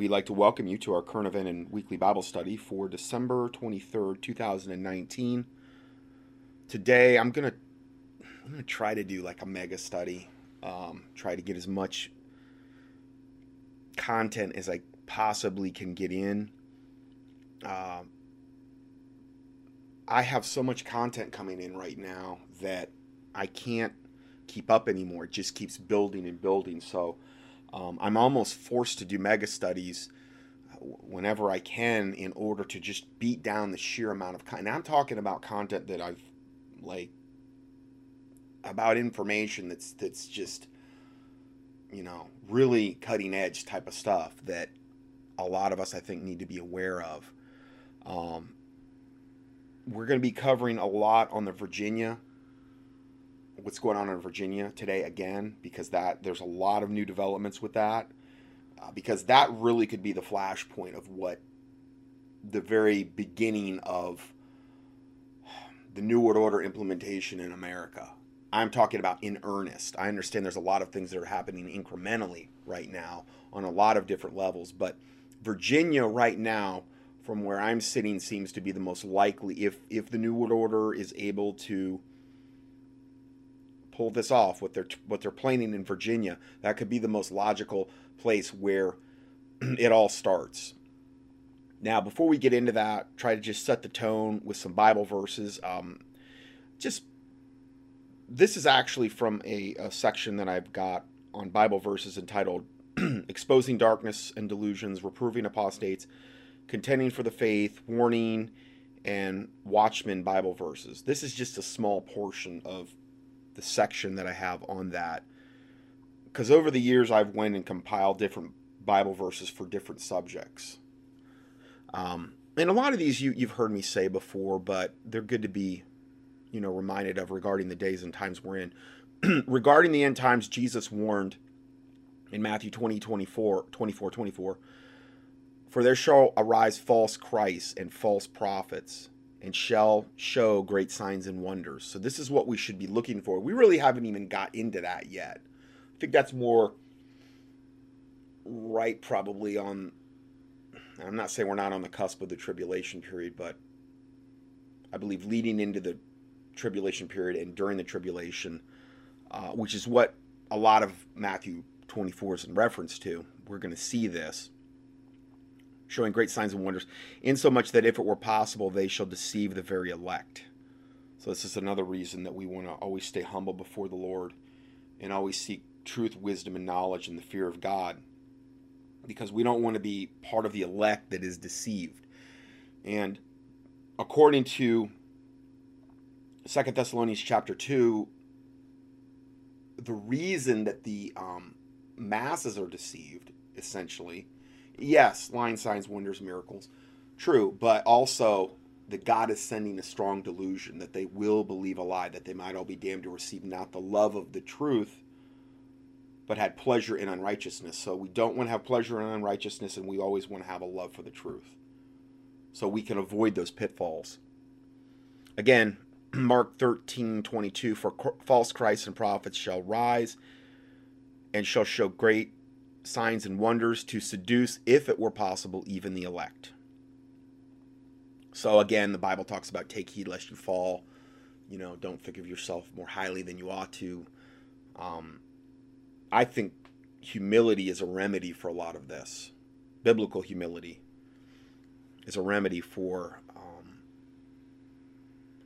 We'd like to welcome you to our current event and weekly Bible study for December 23rd, 2019. Today, I'm going to I'm going to try to do like a mega study. Um, try to get as much content as I possibly can get in. Uh, I have so much content coming in right now that I can't keep up anymore. It just keeps building and building. So um, I'm almost forced to do mega studies whenever I can in order to just beat down the sheer amount of content. I'm talking about content that I've like about information that's that's just you know really cutting edge type of stuff that a lot of us I think need to be aware of. Um, we're going to be covering a lot on the Virginia what's going on in Virginia today again because that there's a lot of new developments with that uh, because that really could be the flashpoint of what the very beginning of the New World Order implementation in America. I'm talking about in earnest. I understand there's a lot of things that are happening incrementally right now on a lot of different levels, but Virginia right now, from where I'm sitting, seems to be the most likely if if the New World Order is able to pull this off, what they're what they're planning in Virginia, that could be the most logical place where it all starts. Now, before we get into that, try to just set the tone with some Bible verses. Um, just this is actually from a, a section that I've got on Bible verses entitled "Exposing Darkness and Delusions, Reproving Apostates, Contending for the Faith, Warning." and Watchmen Bible verses. This is just a small portion of the section that I have on that because over the years I've went and compiled different Bible verses for different subjects. Um, and a lot of these you, you've heard me say before, but they're good to be, you know, reminded of regarding the days and times we're in. regarding the end times, Jesus warned in Matthew 20, 24, 24, 24, for there shall arise false Christs and false prophets and shall show great signs and wonders. So this is what we should be looking for. We really haven't even got into that yet. I think that's more right probably on I'm not saying we're not on the cusp of the tribulation period, but I believe leading into the tribulation period and during the tribulation, uh, which is what a lot of Matthew 24 is in reference to. We're going to see this showing great signs and wonders, insomuch that if it were possible, they shall deceive the very elect. So, this is another reason that we want to always stay humble before the Lord and always seek truth, wisdom, and knowledge and the fear of God because we don't want to be part of the elect that is deceived. And according to Second Thessalonians chapter 2, the reason that the um, masses are deceived, essentially, yes, line signs, wonders, miracles, true, but also that God is sending a strong delusion that they will believe a lie, that they might all be damned to receive not the love of the truth, but had pleasure in unrighteousness. So we don't want to have pleasure in unrighteousness, and we always want to have a love for the truth. So we can avoid those pitfalls. Again, Mark 13 22 For false Christs and prophets shall rise and shall show great signs and wonders to seduce, if it were possible, even the elect. So again, the Bible talks about take heed lest you fall. You know, don't think of yourself more highly than you ought to. Um, I think humility is a remedy for a lot of this. Biblical humility is a remedy for um,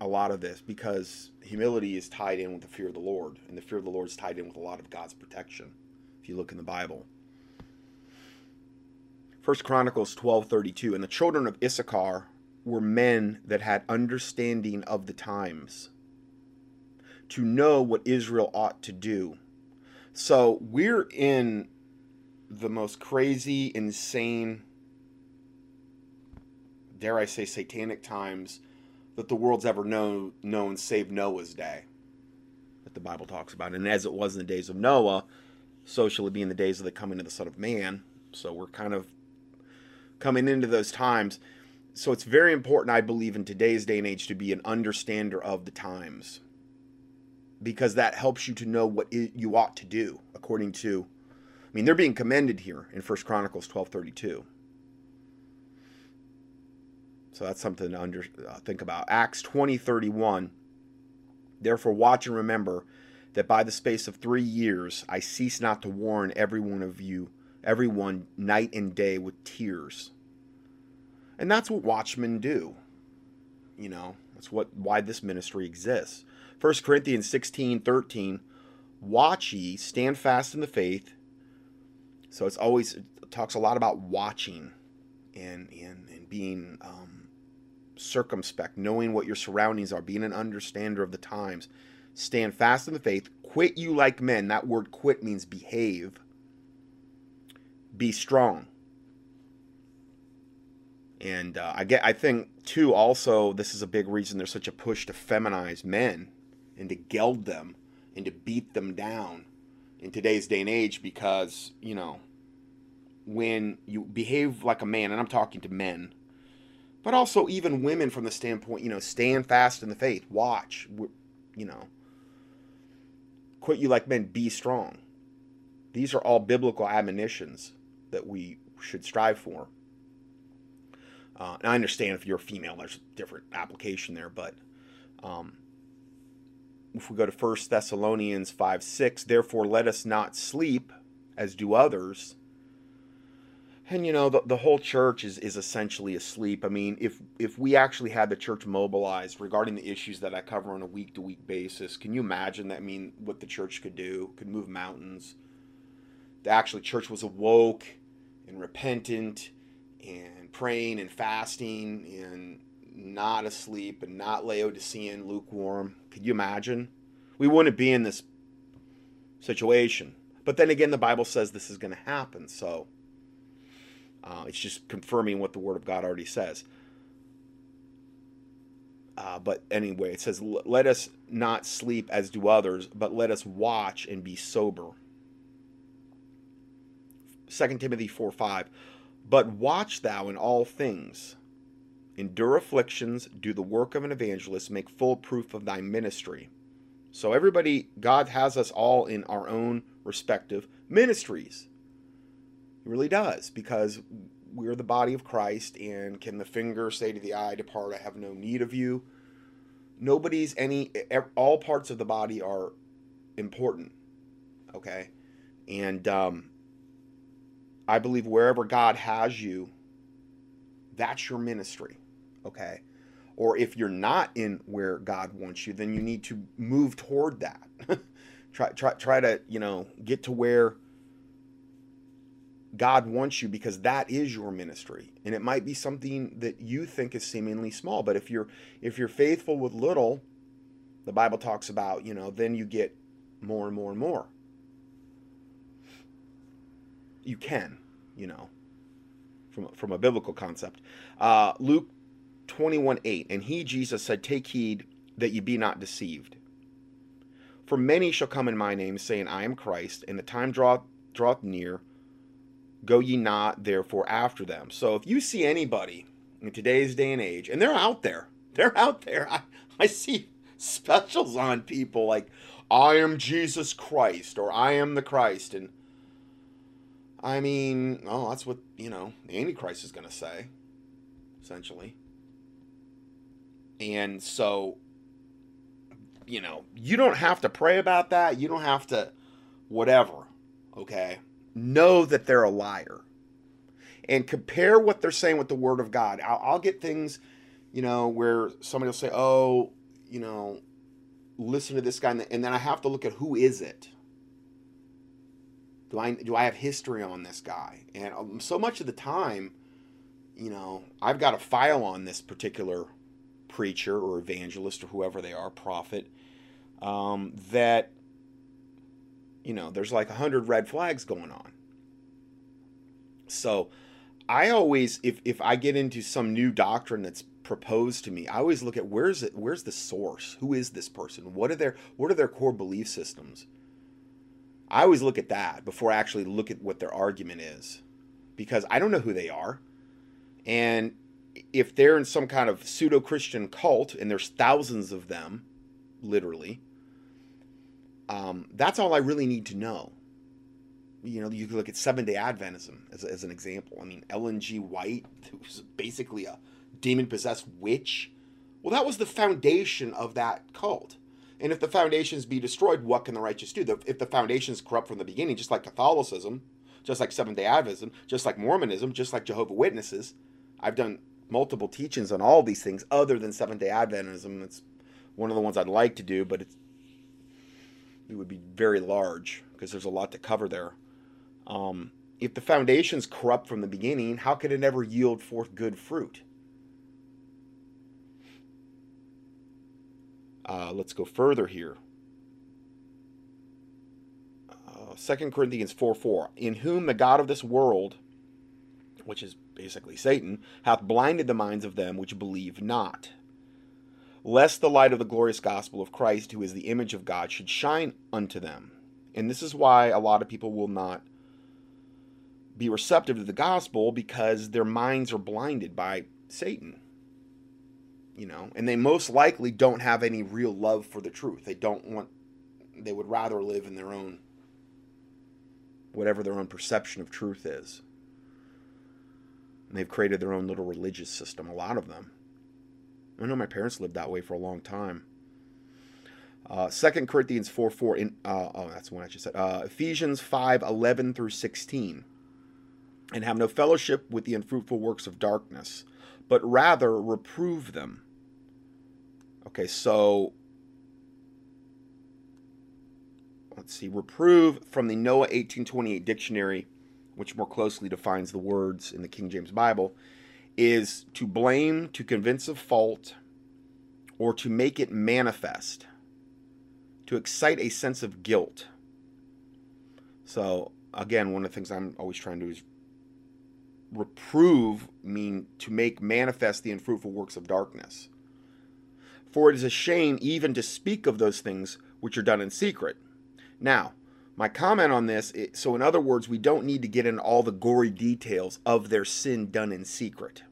a lot of this because humility is tied in with the fear of the Lord, and the fear of the Lord is tied in with a lot of God's protection. If you look in the Bible, First Chronicles 12:32 and the children of Issachar were men that had understanding of the times to know what Israel ought to do. So we're in the most crazy, insane, dare I say, satanic times that the world's ever known, known save Noah's day, that the Bible talks about. And as it was in the days of Noah, so shall it be in the days of the coming of the Son of Man. So we're kind of coming into those times. So it's very important, I believe, in today's day and age to be an understander of the times because that helps you to know what you ought to do according to i mean, they're being commended here in First Chronicles 12:32. So that's something to under, uh, think about. Acts 20:31. Therefore watch and remember that by the space of 3 years I cease not to warn every one of you, everyone night and day with tears. And that's what watchmen do. You know, that's what why this ministry exists. 1 Corinthians 16, 13, watch ye, stand fast in the faith. So it's always it talks a lot about watching and and, and being um, circumspect, knowing what your surroundings are, being an understander of the times. Stand fast in the faith, quit you like men. That word quit means behave. Be strong. And uh, I get, I think too. Also, this is a big reason there's such a push to feminize men and to geld them and to beat them down in today's day and age because you know when you behave like a man, and I'm talking to men, but also even women from the standpoint, you know, stand fast in the faith, watch, you know, quit you like men, be strong. These are all biblical admonitions that we should strive for. Uh, and I understand if you're a female, there's a different application there, but um, if we go to 1 Thessalonians 5 6, therefore let us not sleep as do others. And you know, the, the whole church is, is essentially asleep. I mean, if if we actually had the church mobilized regarding the issues that I cover on a week to week basis, can you imagine that? I mean, what the church could do? Could move mountains. The actually church was awoke and repentant and praying and fasting and not asleep and not Laodicean, lukewarm. Could you imagine? We wouldn't be in this situation. But then again, the Bible says this is going to happen. So uh, it's just confirming what the Word of God already says. Uh, but anyway, it says, Let us not sleep as do others, but let us watch and be sober. 2 Timothy 4 5. But watch thou in all things, endure afflictions, do the work of an evangelist, make full proof of thy ministry. So, everybody, God has us all in our own respective ministries. He really does, because we're the body of Christ, and can the finger say to the eye, Depart, I have no need of you? Nobody's any, all parts of the body are important, okay? And, um, I believe wherever God has you, that's your ministry. Okay. Or if you're not in where God wants you, then you need to move toward that. try, try, try to, you know, get to where God wants you because that is your ministry. And it might be something that you think is seemingly small, but if you're if you're faithful with little, the Bible talks about, you know, then you get more and more and more you can, you know, from, from a biblical concept. Uh, Luke 21 8, and he, Jesus, said, Take heed that ye be not deceived. For many shall come in my name, saying, I am Christ, and the time draweth, draweth near. Go ye not therefore after them. So if you see anybody in today's day and age, and they're out there, they're out there. I, I see specials on people like, I am Jesus Christ, or I am the Christ, and I mean, oh, that's what, you know, the Antichrist is going to say, essentially. And so, you know, you don't have to pray about that. You don't have to, whatever, okay? Know that they're a liar. And compare what they're saying with the Word of God. I'll, I'll get things, you know, where somebody will say, oh, you know, listen to this guy. And then I have to look at who is it? Do I do I have history on this guy? And um, so much of the time, you know, I've got a file on this particular preacher or evangelist or whoever they are, prophet, um, that you know, there's like a hundred red flags going on. So I always, if if I get into some new doctrine that's proposed to me, I always look at where's it, where's the source? Who is this person? What are their what are their core belief systems? I always look at that before I actually look at what their argument is because I don't know who they are. And if they're in some kind of pseudo Christian cult, and there's thousands of them, literally, um, that's all I really need to know. you know, you could look at Seven Day Adventism as, as an example. I mean, Ellen G. White, who was basically a demon possessed witch. Well, that was the foundation of that cult. And if the foundations be destroyed, what can the righteous do? If the foundations corrupt from the beginning, just like Catholicism, just like Seventh day Adventism, just like Mormonism, just like Jehovah Witnesses, I've done multiple teachings on all these things other than Seventh day Adventism. It's one of the ones I'd like to do, but it's, it would be very large because there's a lot to cover there. Um, if the foundation's corrupt from the beginning, how could it ever yield forth good fruit? Uh, let's go further here. Uh, 2 Corinthians 4 4. In whom the God of this world, which is basically Satan, hath blinded the minds of them which believe not, lest the light of the glorious gospel of Christ, who is the image of God, should shine unto them. And this is why a lot of people will not be receptive to the gospel because their minds are blinded by Satan. You know, and they most likely don't have any real love for the truth. They don't want, they would rather live in their own, whatever their own perception of truth is. And they've created their own little religious system, a lot of them. I know my parents lived that way for a long time. Uh, 2 Corinthians 4 4, in, uh, oh, that's one I just said. Uh, Ephesians 5 11 through 16 and have no fellowship with the unfruitful works of darkness, but rather reprove them. Okay, so let's see, reprove from the Noah 1828 dictionary, which more closely defines the words in the King James Bible, is to blame, to convince of fault, or to make it manifest, to excite a sense of guilt. So, again, one of the things I'm always trying to do is reprove mean to make manifest the unfruitful works of darkness. For it is a shame even to speak of those things which are done in secret. Now, my comment on this is, so, in other words, we don't need to get into all the gory details of their sin done in secret.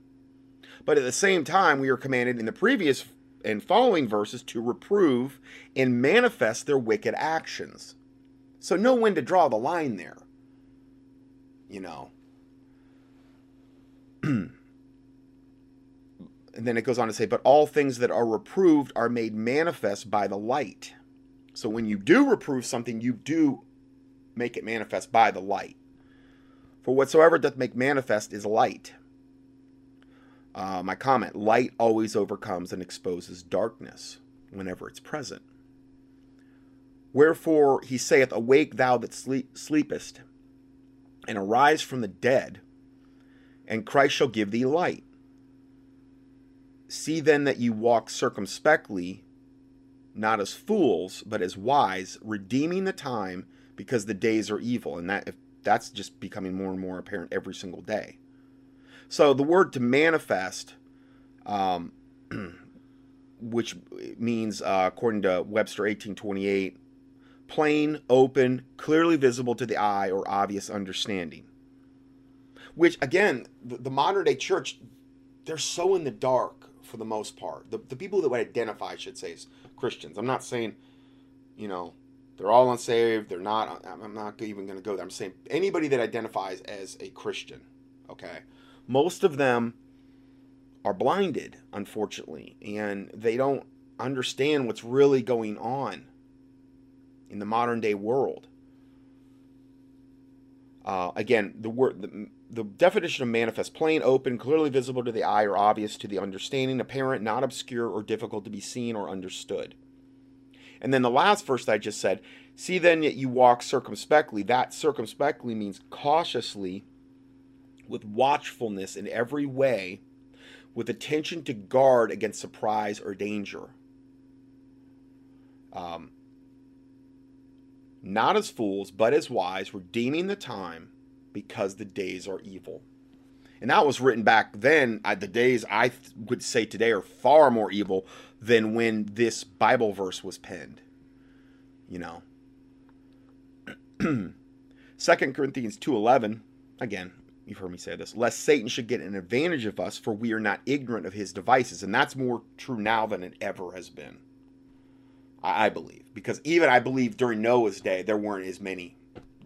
But at the same time, we are commanded in the previous and following verses to reprove and manifest their wicked actions. So, know when to draw the line there. You know, and then it goes on to say, but all things that are reproved are made manifest by the light. So when you do reprove something, you do make it manifest by the light. For whatsoever doth make manifest is light. Uh, my comment light always overcomes and exposes darkness whenever it's present. Wherefore he saith, Awake, thou that sleep, sleepest, and arise from the dead and Christ shall give thee light. See then that you walk circumspectly, not as fools, but as wise, redeeming the time because the days are evil. And that if that's just becoming more and more apparent every single day. So the word to manifest, um, which means, uh, according to Webster 1828, plain, open, clearly visible to the eye, or obvious understanding which again, the, the modern day church, they're so in the dark for the most part. The, the people that would identify, should say, Christians. I'm not saying, you know, they're all unsaved. They're not. I'm not even going to go there. I'm saying anybody that identifies as a Christian. Okay, most of them are blinded, unfortunately, and they don't understand what's really going on in the modern day world. Uh, again, the word the, the definition of manifest plain, open, clearly visible to the eye, or obvious to the understanding, apparent, not obscure, or difficult to be seen or understood. And then the last verse that I just said, see then that you walk circumspectly. That circumspectly means cautiously, with watchfulness in every way, with attention to guard against surprise or danger. Um, not as fools, but as wise, redeeming the time because the days are evil. And that was written back then. The days I would say today are far more evil than when this Bible verse was penned. You know. 2 Corinthians 2:11 again you've heard me say this lest Satan should get an advantage of us for we are not ignorant of his devices and that's more true now than it ever has been I, I believe because even I believe during Noah's day there weren't as many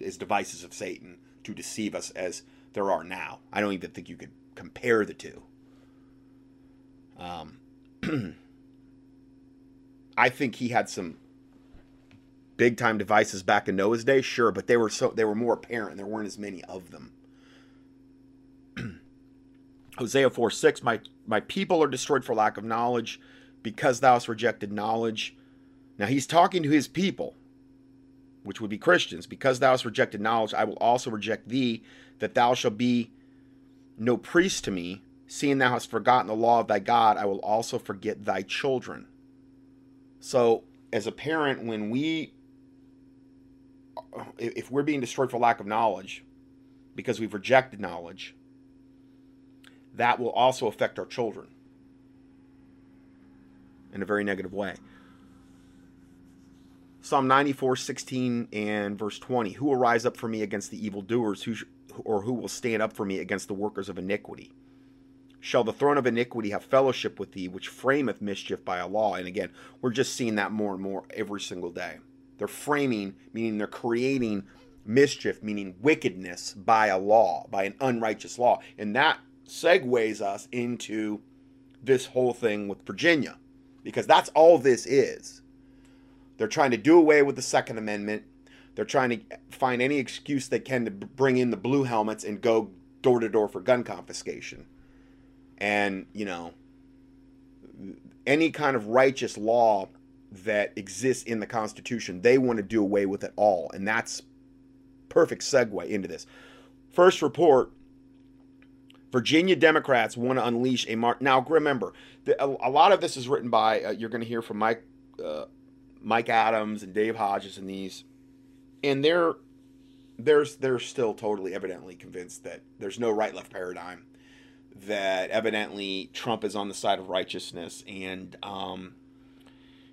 as devices of Satan to deceive us as there are now. I don't even think you could compare the two. Um, I think he had some big time devices back in Noah's day, sure, but they were so they were more apparent. There weren't as many of them. Hosea 4 6, my, my people are destroyed for lack of knowledge, because thou hast rejected knowledge. Now he's talking to his people, which would be Christians. Because thou hast rejected knowledge, I will also reject thee, that thou shalt be no priest to me. Seeing thou hast forgotten the law of thy God, I will also forget thy children. So, as a parent, when we, if we're being destroyed for lack of knowledge, because we've rejected knowledge, that will also affect our children in a very negative way. Psalm 94, 16 and verse 20. Who will rise up for me against the evildoers, who or who will stand up for me against the workers of iniquity? Shall the throne of iniquity have fellowship with thee, which frameth mischief by a law? And again, we're just seeing that more and more every single day. They're framing, meaning they're creating mischief, meaning wickedness by a law, by an unrighteous law. And that segues us into this whole thing with Virginia, because that's all this is. They're trying to do away with the Second Amendment. They're trying to find any excuse they can to bring in the blue helmets and go door to door for gun confiscation. And, you know, any kind of righteous law that exists in the Constitution, they want to do away with it all. And that's perfect segue into this. First report Virginia Democrats want to unleash a mark. Now, remember, the, a, a, lot of this is written by, uh, you're going to hear from Mike, uh, Mike Adams and Dave Hodges and these, and they're, they're, they're still totally evidently convinced that there's no right left paradigm, that evidently Trump is on the side of righteousness, and um,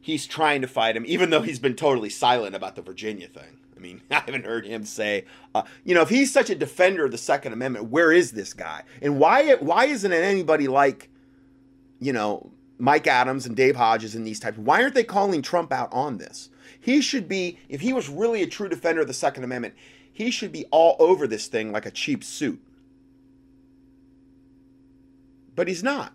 he's trying to fight him, even though he's been totally silent about the Virginia thing I mean, I haven't heard him say, uh, you know, if he's such a defender of the Second Amendment, where is this guy? And why why isn't it anybody like, you know, Mike Adams and Dave Hodges and these types? Why aren't they calling Trump out on this? He should be, if he was really a true defender of the Second Amendment, he should be all over this thing like a cheap suit. But he's not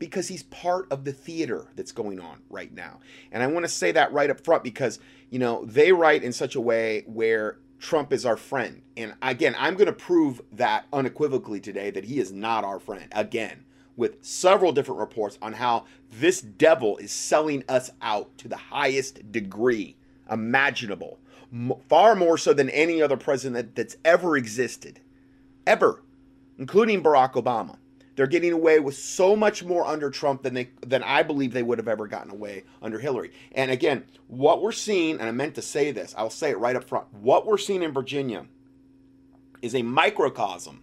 because he's part of the theater that's going on right now. And I want to say that right up front because, you know, they write in such a way where Trump is our friend. And again, I'm going to prove that unequivocally today that he is not our friend. Again, with several different reports on how this devil is selling us out to the highest degree imaginable, far more so than any other president that's ever existed, ever, including Barack Obama. They're getting away with so much more under Trump than they than I believe they would have ever gotten away under Hillary. And again, what we're seeing, and I meant to say this, I'll say it right up front. What we're seeing in Virginia is a microcosm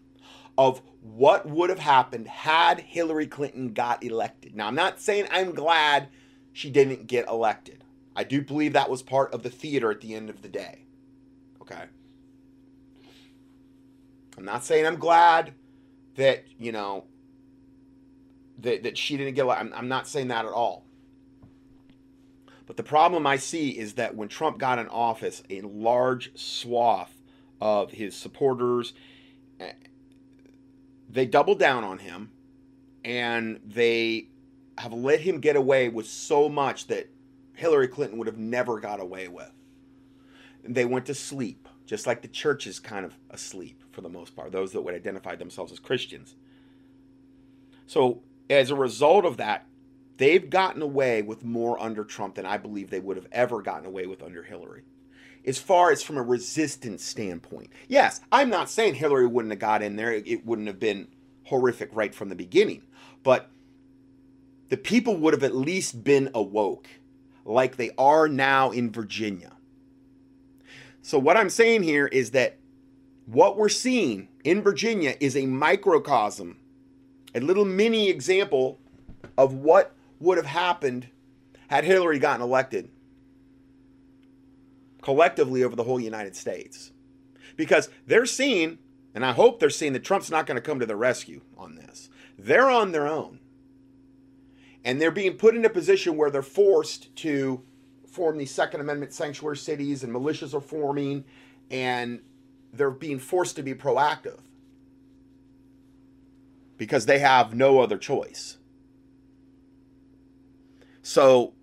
of what would have happened had Hillary Clinton got elected. Now, I'm not saying I'm glad she didn't get elected. I do believe that was part of the theater at the end of the day. Okay. I'm not saying I'm glad that, you know, that, that she didn't get. I'm, I'm not saying that at all. But the problem I see is that when Trump got in office, a large swath of his supporters eh, they doubled down on him and they have let him get away with so much that Hillary Clinton would have never got away with. They went to sleep, just like the church is kind of asleep for the most part, those that would identify themselves as Christians. So as a result of that, they've gotten away with more under Trump than I believe they would have ever gotten away with under Hillary. As far as from a resistance standpoint, yes, I'm not saying Hillary wouldn't have got in there, it wouldn't have been horrific right from the beginning, but the people would have at least been awoke like they are now in Virginia. So, what I'm saying here is that what we're seeing in Virginia is a microcosm a little mini example of what would have happened had Hillary gotten elected collectively over the whole United States. Because they're seeing, and I hope they're seeing that Trump's not going to come to the rescue on this. They're on their own. And they're being put in a position where they're forced to form these Second Amendment sanctuary cities and militias are forming and they're being forced to be proactive because they have no other choice. So,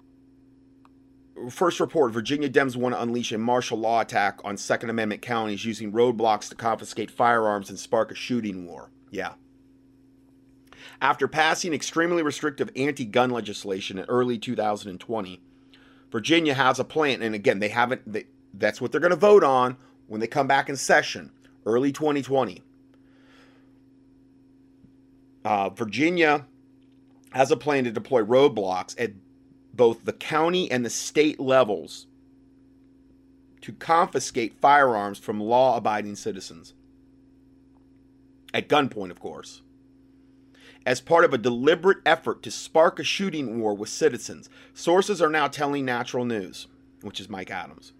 first report Virginia Dems want to unleash a martial law attack on Second Amendment counties using roadblocks to confiscate firearms and spark a shooting war. Yeah. After passing extremely restrictive anti gun legislation in early 2020, Virginia has a plan. And again, they haven't, they, that's what they're going to vote on when they come back in session, early 2020. Uh, Virginia has a plan to deploy roadblocks at both the county and the state levels to confiscate firearms from law abiding citizens. At gunpoint, of course. As part of a deliberate effort to spark a shooting war with citizens, sources are now telling Natural News, which is Mike Adams.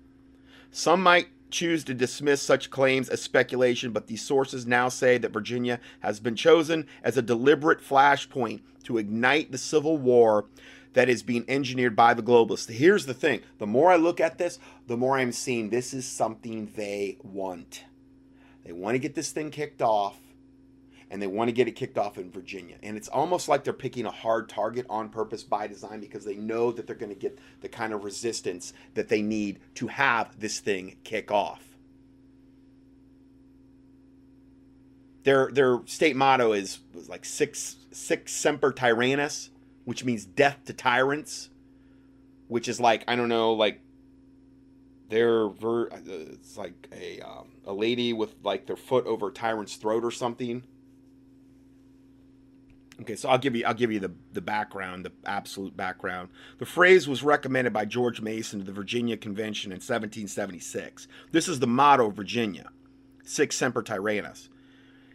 Some might choose to dismiss such claims as speculation, but these sources now say that Virginia has been chosen as a deliberate flashpoint to ignite the civil war that is being engineered by the globalists. Here's the thing the more I look at this, the more I'm seeing this is something they want. They want to get this thing kicked off and they want to get it kicked off in Virginia. And it's almost like they're picking a hard target on purpose by design because they know that they're going to get the kind of resistance that they need to have this thing kick off. Their their state motto is like six sic semper tyrannis, which means death to tyrants, which is like I don't know like they're ver- uh, it's like a um, a lady with like their foot over a tyrant's throat or something Okay, so I'll give you I'll give you the the background, the absolute background. The phrase was recommended by George Mason to the Virginia Convention in 1776. This is the motto of Virginia: Sic semper tyrannis.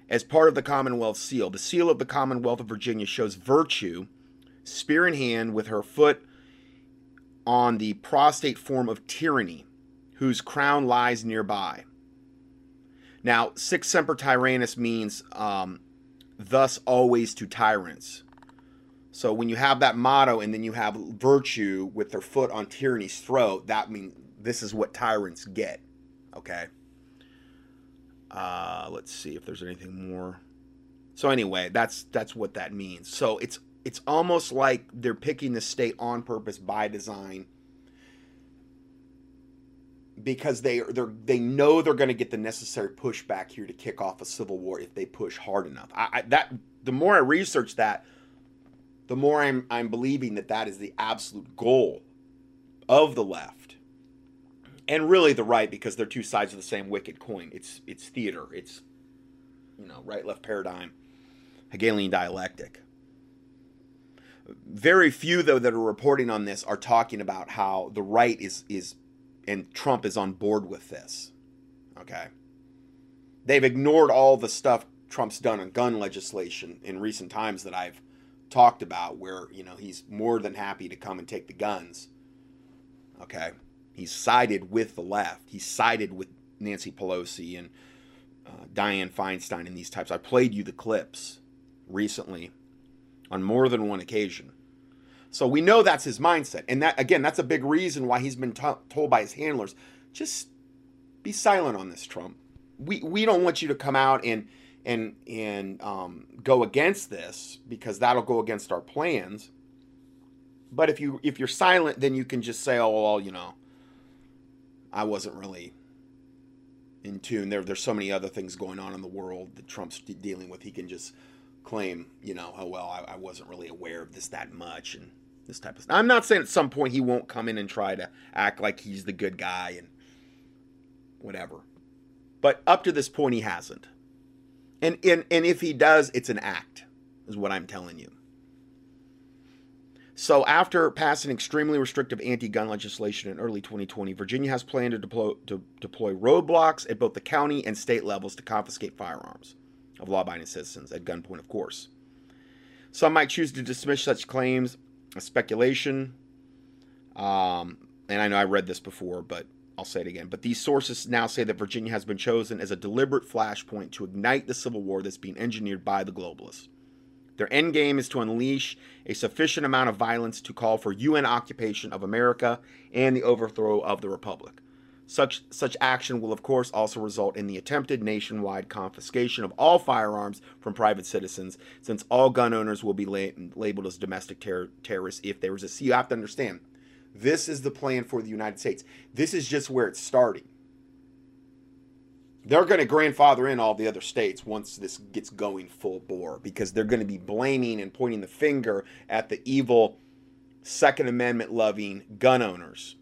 As part of the Commonwealth seal, the seal of the Commonwealth of Virginia shows virtue, spear in hand, with her foot on the prostrate form of tyranny, whose crown lies nearby. Now, sic semper tyrannis means um, thus always to tyrants. So when you have that motto and then you have virtue with their foot on tyranny's throat, that means this is what tyrants get. Okay. Uh, let's see if there's anything more. So anyway, that's that's what that means. So it's it's almost like they're picking the state on purpose by design because they they they know they're going to get the necessary pushback here to kick off a civil war if they push hard enough. I, I, that the more I research that, the more I'm I'm believing that that is the absolute goal of the left, and really the right because they're two sides of the same wicked coin. It's it's theater. It's you know right left paradigm, Hegelian dialectic. Very few though that are reporting on this are talking about how the right is is and Trump is on board with this. Okay. They've ignored all the stuff Trump's done on gun legislation in recent times that I've talked about where, you know, he's more than happy to come and take the guns. Okay. He's sided with the left. He's sided with Nancy Pelosi and uh, Dianne Feinstein and these types. I played you the clips recently on more than one occasion. So we know that's his mindset. And that again, that's a big reason why he's been t- told by his handlers, just be silent on this, Trump. We we don't want you to come out and and and um, go against this because that'll go against our plans. But if you if you're silent, then you can just say, oh well, you know, I wasn't really in tune. There there's so many other things going on in the world that Trump's dealing with. He can just claim, you know, oh well, I, I wasn't really aware of this that much and this type of stuff. I'm not saying at some point he won't come in and try to act like he's the good guy and whatever. But up to this point he hasn't. And and, and if he does, it's an act, is what I'm telling you. So, after passing extremely restrictive anti gun legislation in early 2020, Virginia has planned to deploy, to deploy roadblocks at both the county and state levels to confiscate firearms of law abiding citizens at gunpoint, of course. Some might choose to dismiss such claims as speculation. Um, and I know I read this before, but I'll say it again. But these sources now say that Virginia has been chosen as a deliberate flashpoint to ignite the civil war that's being engineered by the globalists. Their end game is to unleash a sufficient amount of violence to call for UN occupation of America and the overthrow of the Republic. Such, such action will, of course, also result in the attempted nationwide confiscation of all firearms from private citizens, since all gun owners will be la- labeled as domestic ter- terrorists if they resist. You have to understand, this is the plan for the United States. This is just where it's starting. They're going to grandfather in all the other states once this gets going full bore because they're going to be blaming and pointing the finger at the evil Second Amendment loving gun owners.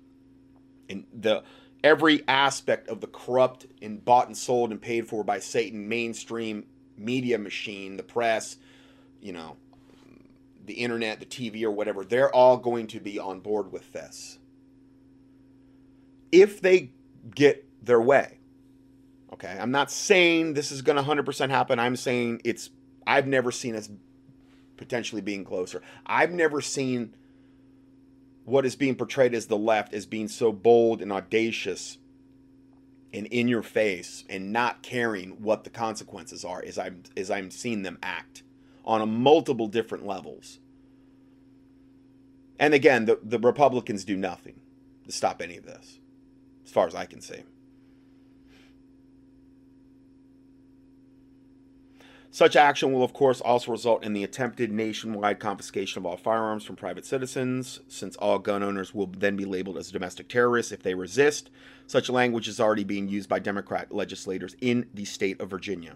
And the every aspect of the corrupt and bought and sold and paid for by Satan mainstream media machine, the press, you know, the internet, the TV, or whatever, they're all going to be on board with this. If they get their way. Okay, I'm not saying this is going to 100% happen. I'm saying it's, I've never seen us potentially being closer. I've never seen what is being portrayed as the left as being so bold and audacious and in your face and not caring what the consequences are as I'm as I'm seeing them act on a multiple different levels. And again, the, the Republicans do nothing to stop any of this, as far as I can see. Such action will, of course, also result in the attempted nationwide confiscation of all firearms from private citizens, since all gun owners will then be labeled as domestic terrorists if they resist. Such language is already being used by Democrat legislators in the state of Virginia.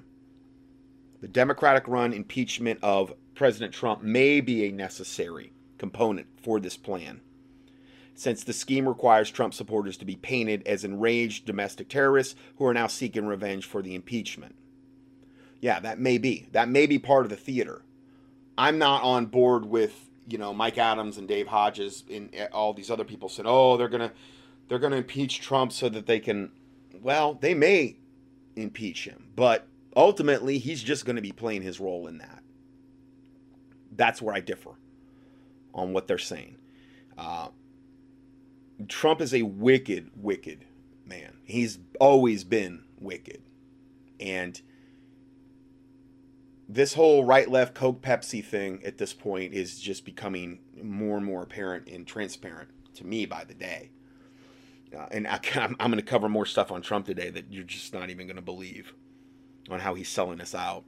The Democratic run impeachment of President Trump may be a necessary component for this plan, since the scheme requires Trump supporters to be painted as enraged domestic terrorists who are now seeking revenge for the impeachment. Yeah, that may be. That may be part of the theater. I'm not on board with you know Mike Adams and Dave Hodges and all these other people said, oh, they're gonna they're gonna impeach Trump so that they can. Well, they may impeach him, but ultimately he's just going to be playing his role in that. That's where I differ on what they're saying. Uh, Trump is a wicked, wicked man. He's always been wicked, and this whole right left Coke Pepsi thing at this point is just becoming more and more apparent and transparent to me by the day. Uh, and I, am going to cover more stuff on Trump today that you're just not even going to believe on how he's selling us out.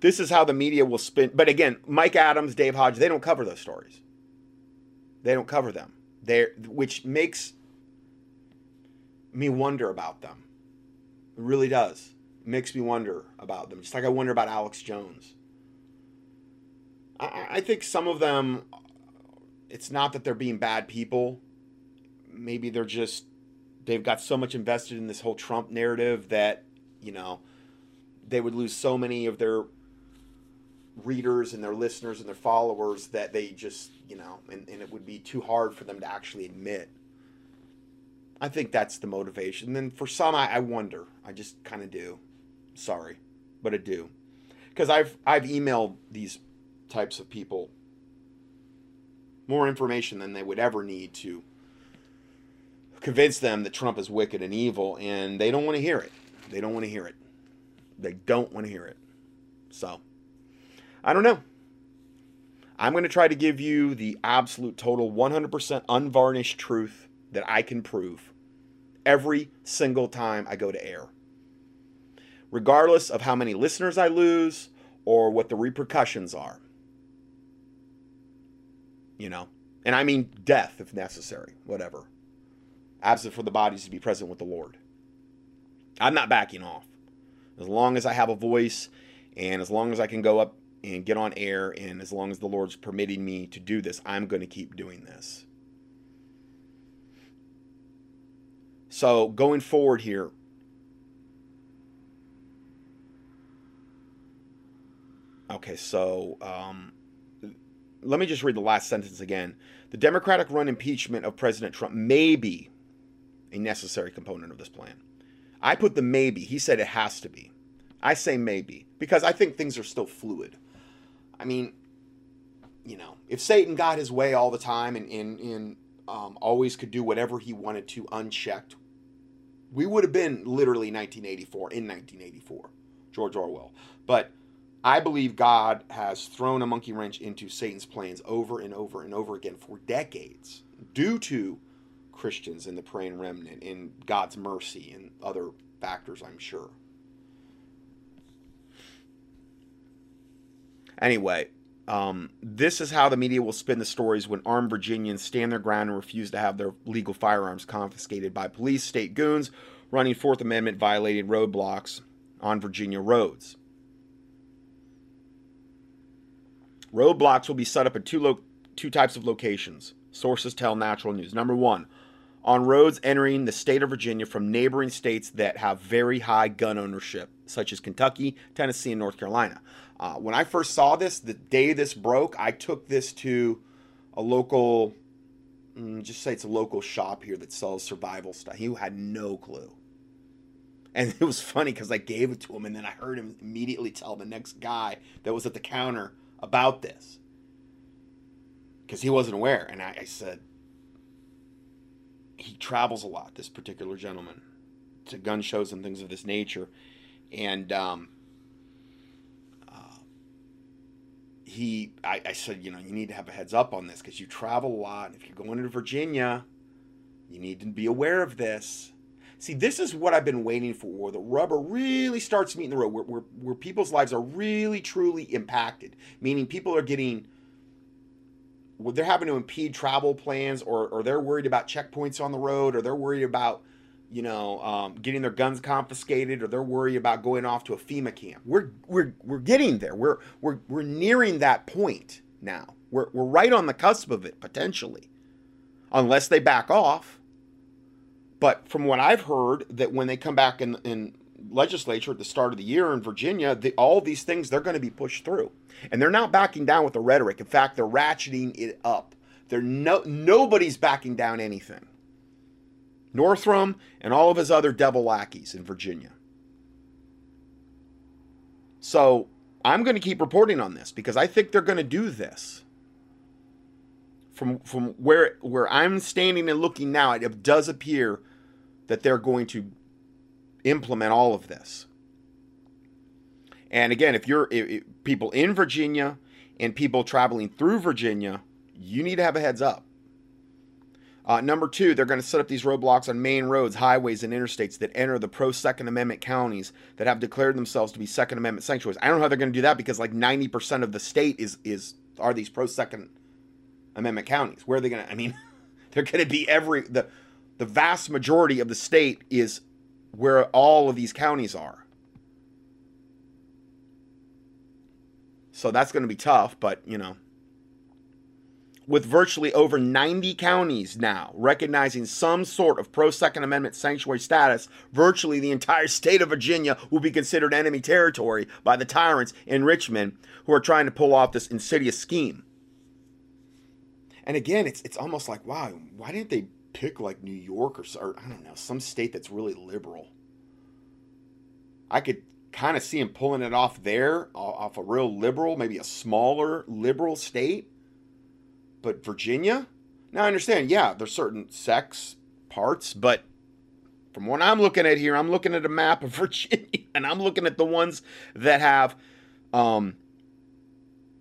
This is how the media will spin. But again, Mike Adams, Dave Hodge, they don't cover those stories. They don't cover them. They which makes me wonder about them. It really does makes me wonder about them. Just like I wonder about Alex Jones. I, I think some of them, it's not that they're being bad people. Maybe they're just, they've got so much invested in this whole Trump narrative that, you know, they would lose so many of their readers and their listeners and their followers that they just, you know, and, and it would be too hard for them to actually admit. I think that's the motivation. And then for some, I, I wonder. I just kind of do. Sorry, but I do. Because I've I've emailed these types of people more information than they would ever need to convince them that Trump is wicked and evil, and they don't want to hear it. They don't want to hear it. They don't want to hear it. So, I don't know. I'm going to try to give you the absolute total 100% unvarnished truth that I can prove every single time I go to air regardless of how many listeners I lose or what the repercussions are. You know, and I mean death if necessary, whatever. Absent for the bodies to be present with the Lord. I'm not backing off. As long as I have a voice and as long as I can go up and get on air and as long as the Lord's permitting me to do this, I'm going to keep doing this. So, going forward here, Okay, so um, let me just read the last sentence again. The Democratic run impeachment of President Trump may be a necessary component of this plan. I put the maybe. He said it has to be. I say maybe because I think things are still fluid. I mean, you know, if Satan got his way all the time and, and, and um, always could do whatever he wanted to unchecked, we would have been literally 1984 in 1984, George Orwell. But I believe God has thrown a monkey wrench into Satan's plans over and over and over again for decades due to Christians and the praying remnant and God's mercy and other factors, I'm sure. Anyway, um, this is how the media will spin the stories when armed Virginians stand their ground and refuse to have their legal firearms confiscated by police, state goons running Fourth Amendment violated roadblocks on Virginia roads. Roadblocks will be set up at two, lo- two types of locations. Sources tell Natural News. Number one, on roads entering the state of Virginia from neighboring states that have very high gun ownership, such as Kentucky, Tennessee, and North Carolina. Uh, when I first saw this, the day this broke, I took this to a local, mm, just say it's a local shop here that sells survival stuff. He had no clue. And it was funny because I gave it to him, and then I heard him immediately tell the next guy that was at the counter about this because he wasn't aware. And I, I, said, he travels a lot, this particular gentleman, to gun shows and things of this nature. And um, uh, he, I, I, said, you know, you need to have a heads up on this because you travel a lot. And if you're going to Virginia, you need to be aware of this. See, this is what I've been waiting for, where the rubber really starts meeting the road, where, where, where people's lives are really, truly impacted. Meaning people are getting, they're having to impede travel plans, or, or they're worried about checkpoints on the road, or they're worried about, you know, um, getting their guns confiscated, or they're worried about going off to a FEMA camp. We're, we're, we're getting there. We're, we're, we're nearing that point now. We're, we're right on the cusp of it, potentially. Unless they back off but from what I've heard, that when they come back in, in legislature at the start of the year in Virginia, the, all these things they're going to be pushed through, and they're not backing down with the rhetoric. In fact, they're ratcheting it up. They're no nobody's backing down anything. Northam and all of his other devil lackeys in Virginia. So I'm going to keep reporting on this because I think they're going to do this from from where where I'm standing and looking now, it does appear that they're going to implement all of this. And again, if you're if, if people in Virginia and people traveling through Virginia, you need to have a heads up. Uh, number two, they're going to set up these roadblocks on main roads, highways, and interstates that enter the pro Second Amendment counties that have declared themselves to be Second Amendment sanctuaries. I don't know how they're going to do that because like 90% of the state is is are these pro Second Amendment counties. Where are they going to? I mean, they're going to be every the the vast majority of the state is where all of these counties are. So that's going to be tough, but you know, with virtually over 90 counties now recognizing some sort of pro Second Amendment sanctuary status, virtually the entire state of Virginia will be considered enemy territory by the tyrants in Richmond who are trying to pull off this insidious scheme. And again, it's it's almost like, wow, why didn't they pick like New York or, or I don't know, some state that's really liberal? I could kind of see him pulling it off there, off a real liberal, maybe a smaller liberal state. But Virginia? Now I understand, yeah, there's certain sex parts, but from what I'm looking at here, I'm looking at a map of Virginia, and I'm looking at the ones that have um,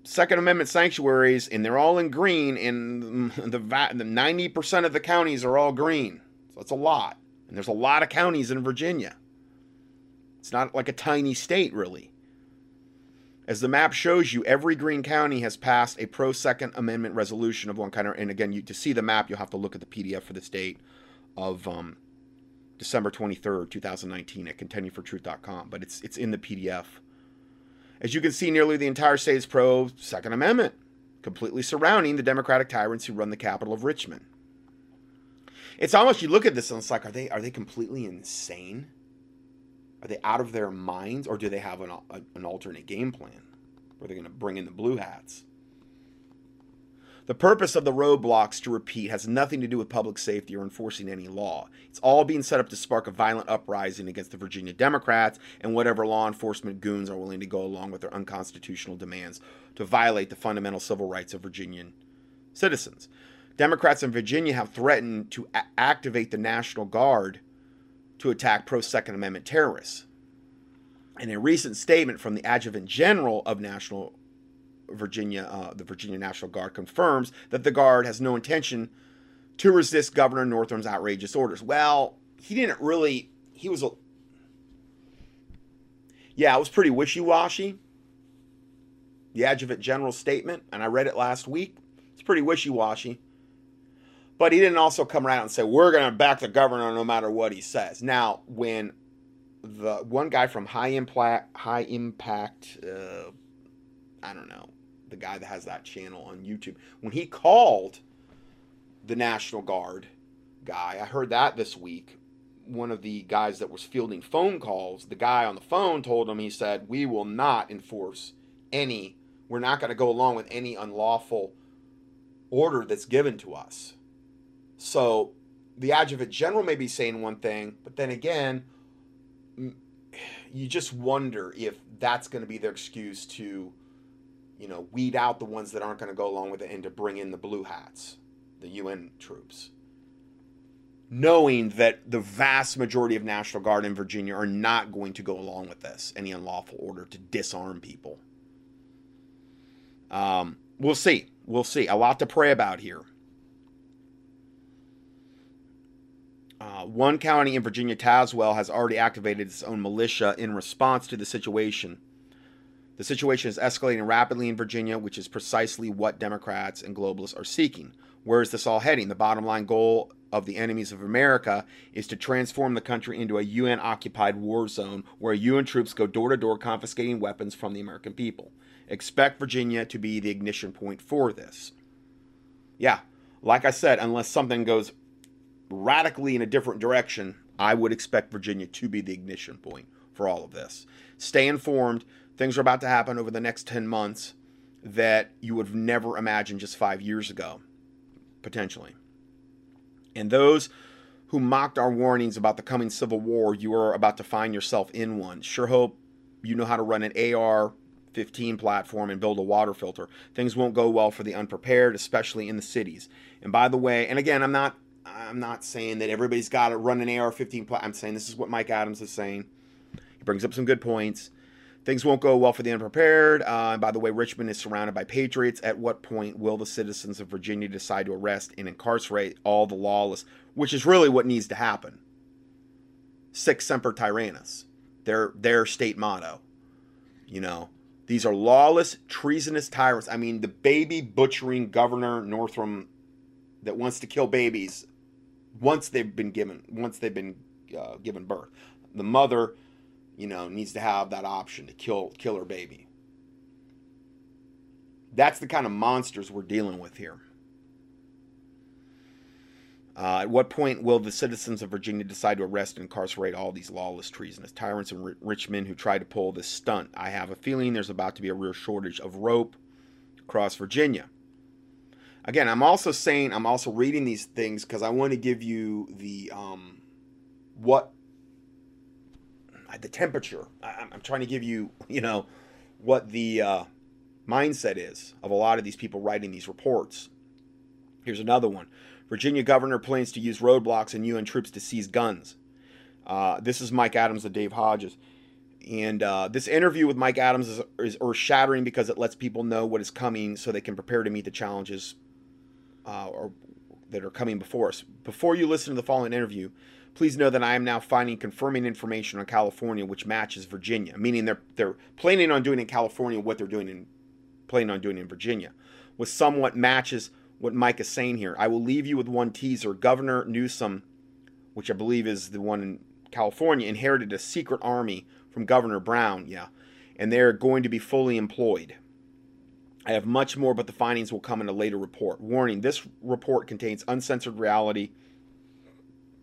Second Amendment sanctuaries, and they're all in green, and the ninety percent of the counties are all green. So that's a lot, and there's a lot of counties in Virginia. It's not like a tiny state, really. As the map shows you, every green county has passed a pro Second Amendment resolution of one kind. And again, you, to see the map, you'll have to look at the PDF for this date of um, December 23rd, 2019 at contendingfortruth.com. But it's it's in the PDF as you can see, nearly the entire state is pro Second Amendment, completely surrounding the Democratic tyrants who run the capital of Richmond. It's almost you look at this and it's like, are they are they completely insane? Are they out of their minds, or do they have an, an alternate game plan? Where they're going to bring in the blue hats? The purpose of the roadblocks, to repeat, has nothing to do with public safety or enforcing any law. It's all being set up to spark a violent uprising against the Virginia Democrats and whatever law enforcement goons are willing to go along with their unconstitutional demands to violate the fundamental civil rights of Virginian citizens. Democrats in Virginia have threatened to a- activate the National Guard to attack pro Second Amendment terrorists. In a recent statement from the adjutant general of National Virginia, uh, the Virginia National Guard confirms that the Guard has no intention to resist Governor Northam's outrageous orders. Well, he didn't really. He was a. Yeah, it was pretty wishy washy. The adjutant general statement, and I read it last week. It's pretty wishy washy. But he didn't also come around and say, we're going to back the governor no matter what he says. Now, when the one guy from High Impact, High Impact, uh, I don't know, the guy that has that channel on YouTube, when he called the National Guard guy, I heard that this week. One of the guys that was fielding phone calls, the guy on the phone told him, he said, We will not enforce any, we're not going to go along with any unlawful order that's given to us. So the adjutant general may be saying one thing, but then again, you just wonder if that's going to be their excuse to, you know, weed out the ones that aren't going to go along with it and to bring in the blue hats, the UN troops. Knowing that the vast majority of National Guard in Virginia are not going to go along with this, any unlawful order to disarm people. Um, we'll see. We'll see. A lot to pray about here. Uh, one county in Virginia, Tazewell, has already activated its own militia in response to the situation. The situation is escalating rapidly in Virginia, which is precisely what Democrats and globalists are seeking. Where is this all heading? The bottom line goal of the enemies of America is to transform the country into a UN occupied war zone where UN troops go door to door confiscating weapons from the American people. Expect Virginia to be the ignition point for this. Yeah, like I said, unless something goes radically in a different direction, I would expect Virginia to be the ignition point for all of this. Stay informed. Things are about to happen over the next 10 months that you would have never imagined just five years ago, potentially. And those who mocked our warnings about the coming civil war, you are about to find yourself in one. Sure hope you know how to run an AR 15 platform and build a water filter. Things won't go well for the unprepared, especially in the cities. And by the way, and again, I'm not I'm not saying that everybody's got to run an AR-15. Pl- I'm saying this is what Mike Adams is saying. He brings up some good points. Things won't go well for the unprepared. Uh, and by the way, Richmond is surrounded by patriots. At what point will the citizens of Virginia decide to arrest and incarcerate all the lawless, which is really what needs to happen? Sic semper tyrannis, their their state motto. You know, these are lawless, treasonous tyrants. I mean, the baby butchering Governor Northam that wants to kill babies once they've been given once they've been uh, given birth. The mother, you know, needs to have that option to kill kill her baby. That's the kind of monsters we're dealing with here. Uh, at what point will the citizens of Virginia decide to arrest and incarcerate all these lawless, treasonous tyrants and ri- Richmond who try to pull this stunt? I have a feeling there's about to be a real shortage of rope across Virginia again, I'm also saying I'm also reading these things because I want to give you the um, what the temperature. I, am trying to give you, you know, what the uh, mindset is of a lot of these people writing these reports. Here's another one: Virginia governor plans to use roadblocks and UN troops to seize guns. Uh, this is Mike Adams and Dave Hodges. And uh, this interview with Mike Adams is, is earth shattering because it lets people know what is coming so they can prepare to meet the challenges uh, or that are coming before us. Before you listen to the following interview, please know that I am now finding confirming information on California which matches Virginia, meaning they're they're planning on doing in California what they're doing in planning on doing in Virginia, with somewhat matches what Mike is saying here. I will leave you with one teaser. Governor Newsom, which I believe is the one in California, inherited a secret army from Governor Brown, yeah, and they're going to be fully employed. I have much more, but the findings will come in a later report. Warning this report contains uncensored reality,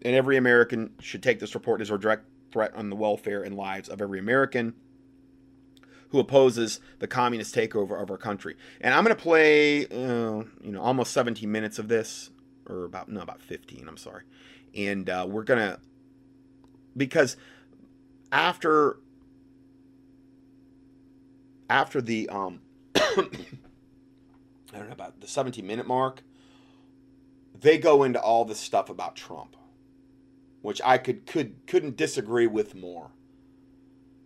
and every American should take this report as a direct threat on the welfare and lives of every American who opposes the communist takeover of our country. And I'm going to play, uh, you know, almost 17 minutes of this, or about, no, about 15, I'm sorry. And uh, we're going to, because after, after the, um, I don't know about the 17 minute mark, they go into all this stuff about Trump, which I could could couldn't disagree with more.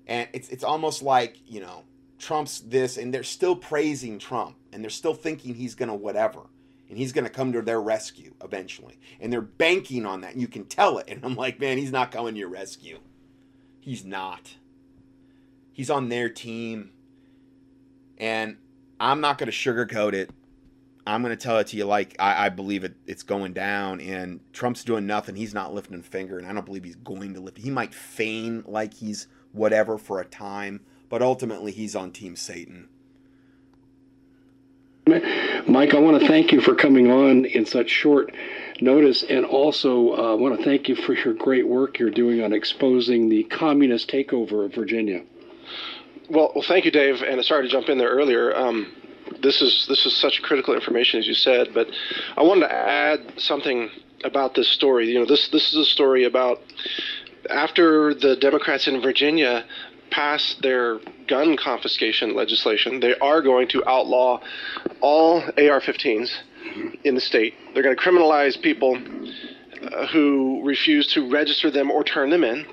And it's it's almost like, you know, Trump's this and they're still praising Trump and they're still thinking he's going to whatever. and he's going to come to their rescue eventually. And they're banking on that. And you can tell it. And I'm like, man, he's not coming to your rescue. He's not. He's on their team. And I'm not going to sugarcoat it. I'm going to tell it to you like I, I believe it, it's going down. And Trump's doing nothing. He's not lifting a finger. And I don't believe he's going to lift. He might feign like he's whatever for a time. But ultimately, he's on Team Satan. Mike, I want to thank you for coming on in such short notice, and also uh, I want to thank you for your great work you're doing on exposing the communist takeover of Virginia. Well, well, thank you, Dave. And sorry to jump in there earlier. Um, this is this is such critical information, as you said. But I wanted to add something about this story. You know, this this is a story about after the Democrats in Virginia passed their gun confiscation legislation, they are going to outlaw all AR-15s in the state. They're going to criminalize people uh, who refuse to register them or turn them in.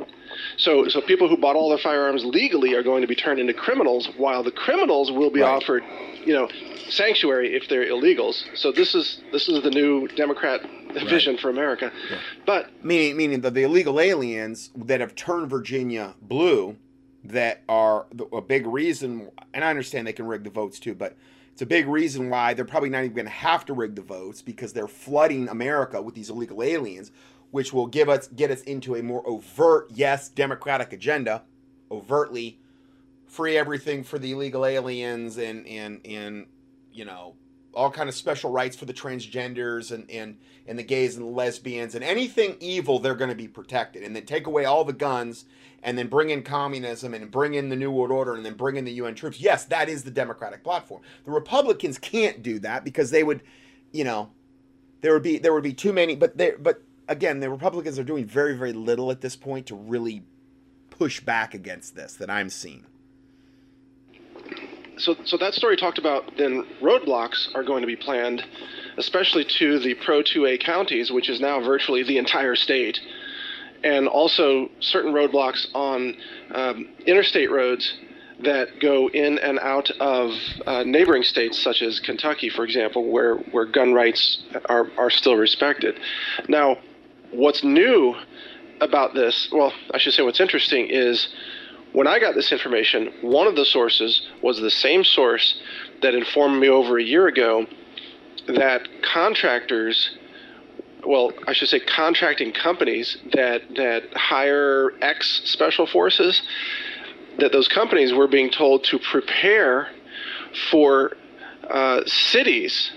So, so people who bought all their firearms legally are going to be turned into criminals, while the criminals will be right. offered, you know, sanctuary if they're illegals. So this is this is the new Democrat vision for America. Yeah. But meaning meaning that the illegal aliens that have turned Virginia blue that are a big reason, and I understand they can rig the votes too, but it's a big reason why they're probably not even going to have to rig the votes because they're flooding America with these illegal aliens, which will give us get us into a more overt, yes, democratic agenda, overtly free everything for the illegal aliens and and and you know all kind of special rights for the transgenders and and and the gays and the lesbians and anything evil they're going to be protected. And then take away all the guns and then bring in communism and bring in the new world order and then bring in the UN troops. Yes that is the democratic platform. The republicans can't do that because they would you know there would be there would be too many but there but again the republicans are doing very very little at this point to really push back against this that i'm seeing so, so that story talked about then roadblocks are going to be planned, especially to the Pro 2A counties, which is now virtually the entire state, and also certain roadblocks on um, interstate roads that go in and out of uh, neighboring states, such as Kentucky, for example, where, where gun rights are, are still respected. Now, what's new about this, well, I should say what's interesting is when I got this information, one of the sources was the same source that informed me over a year ago that contractors well, I should say contracting companies that that hire ex special forces that those companies were being told to prepare for uh, cities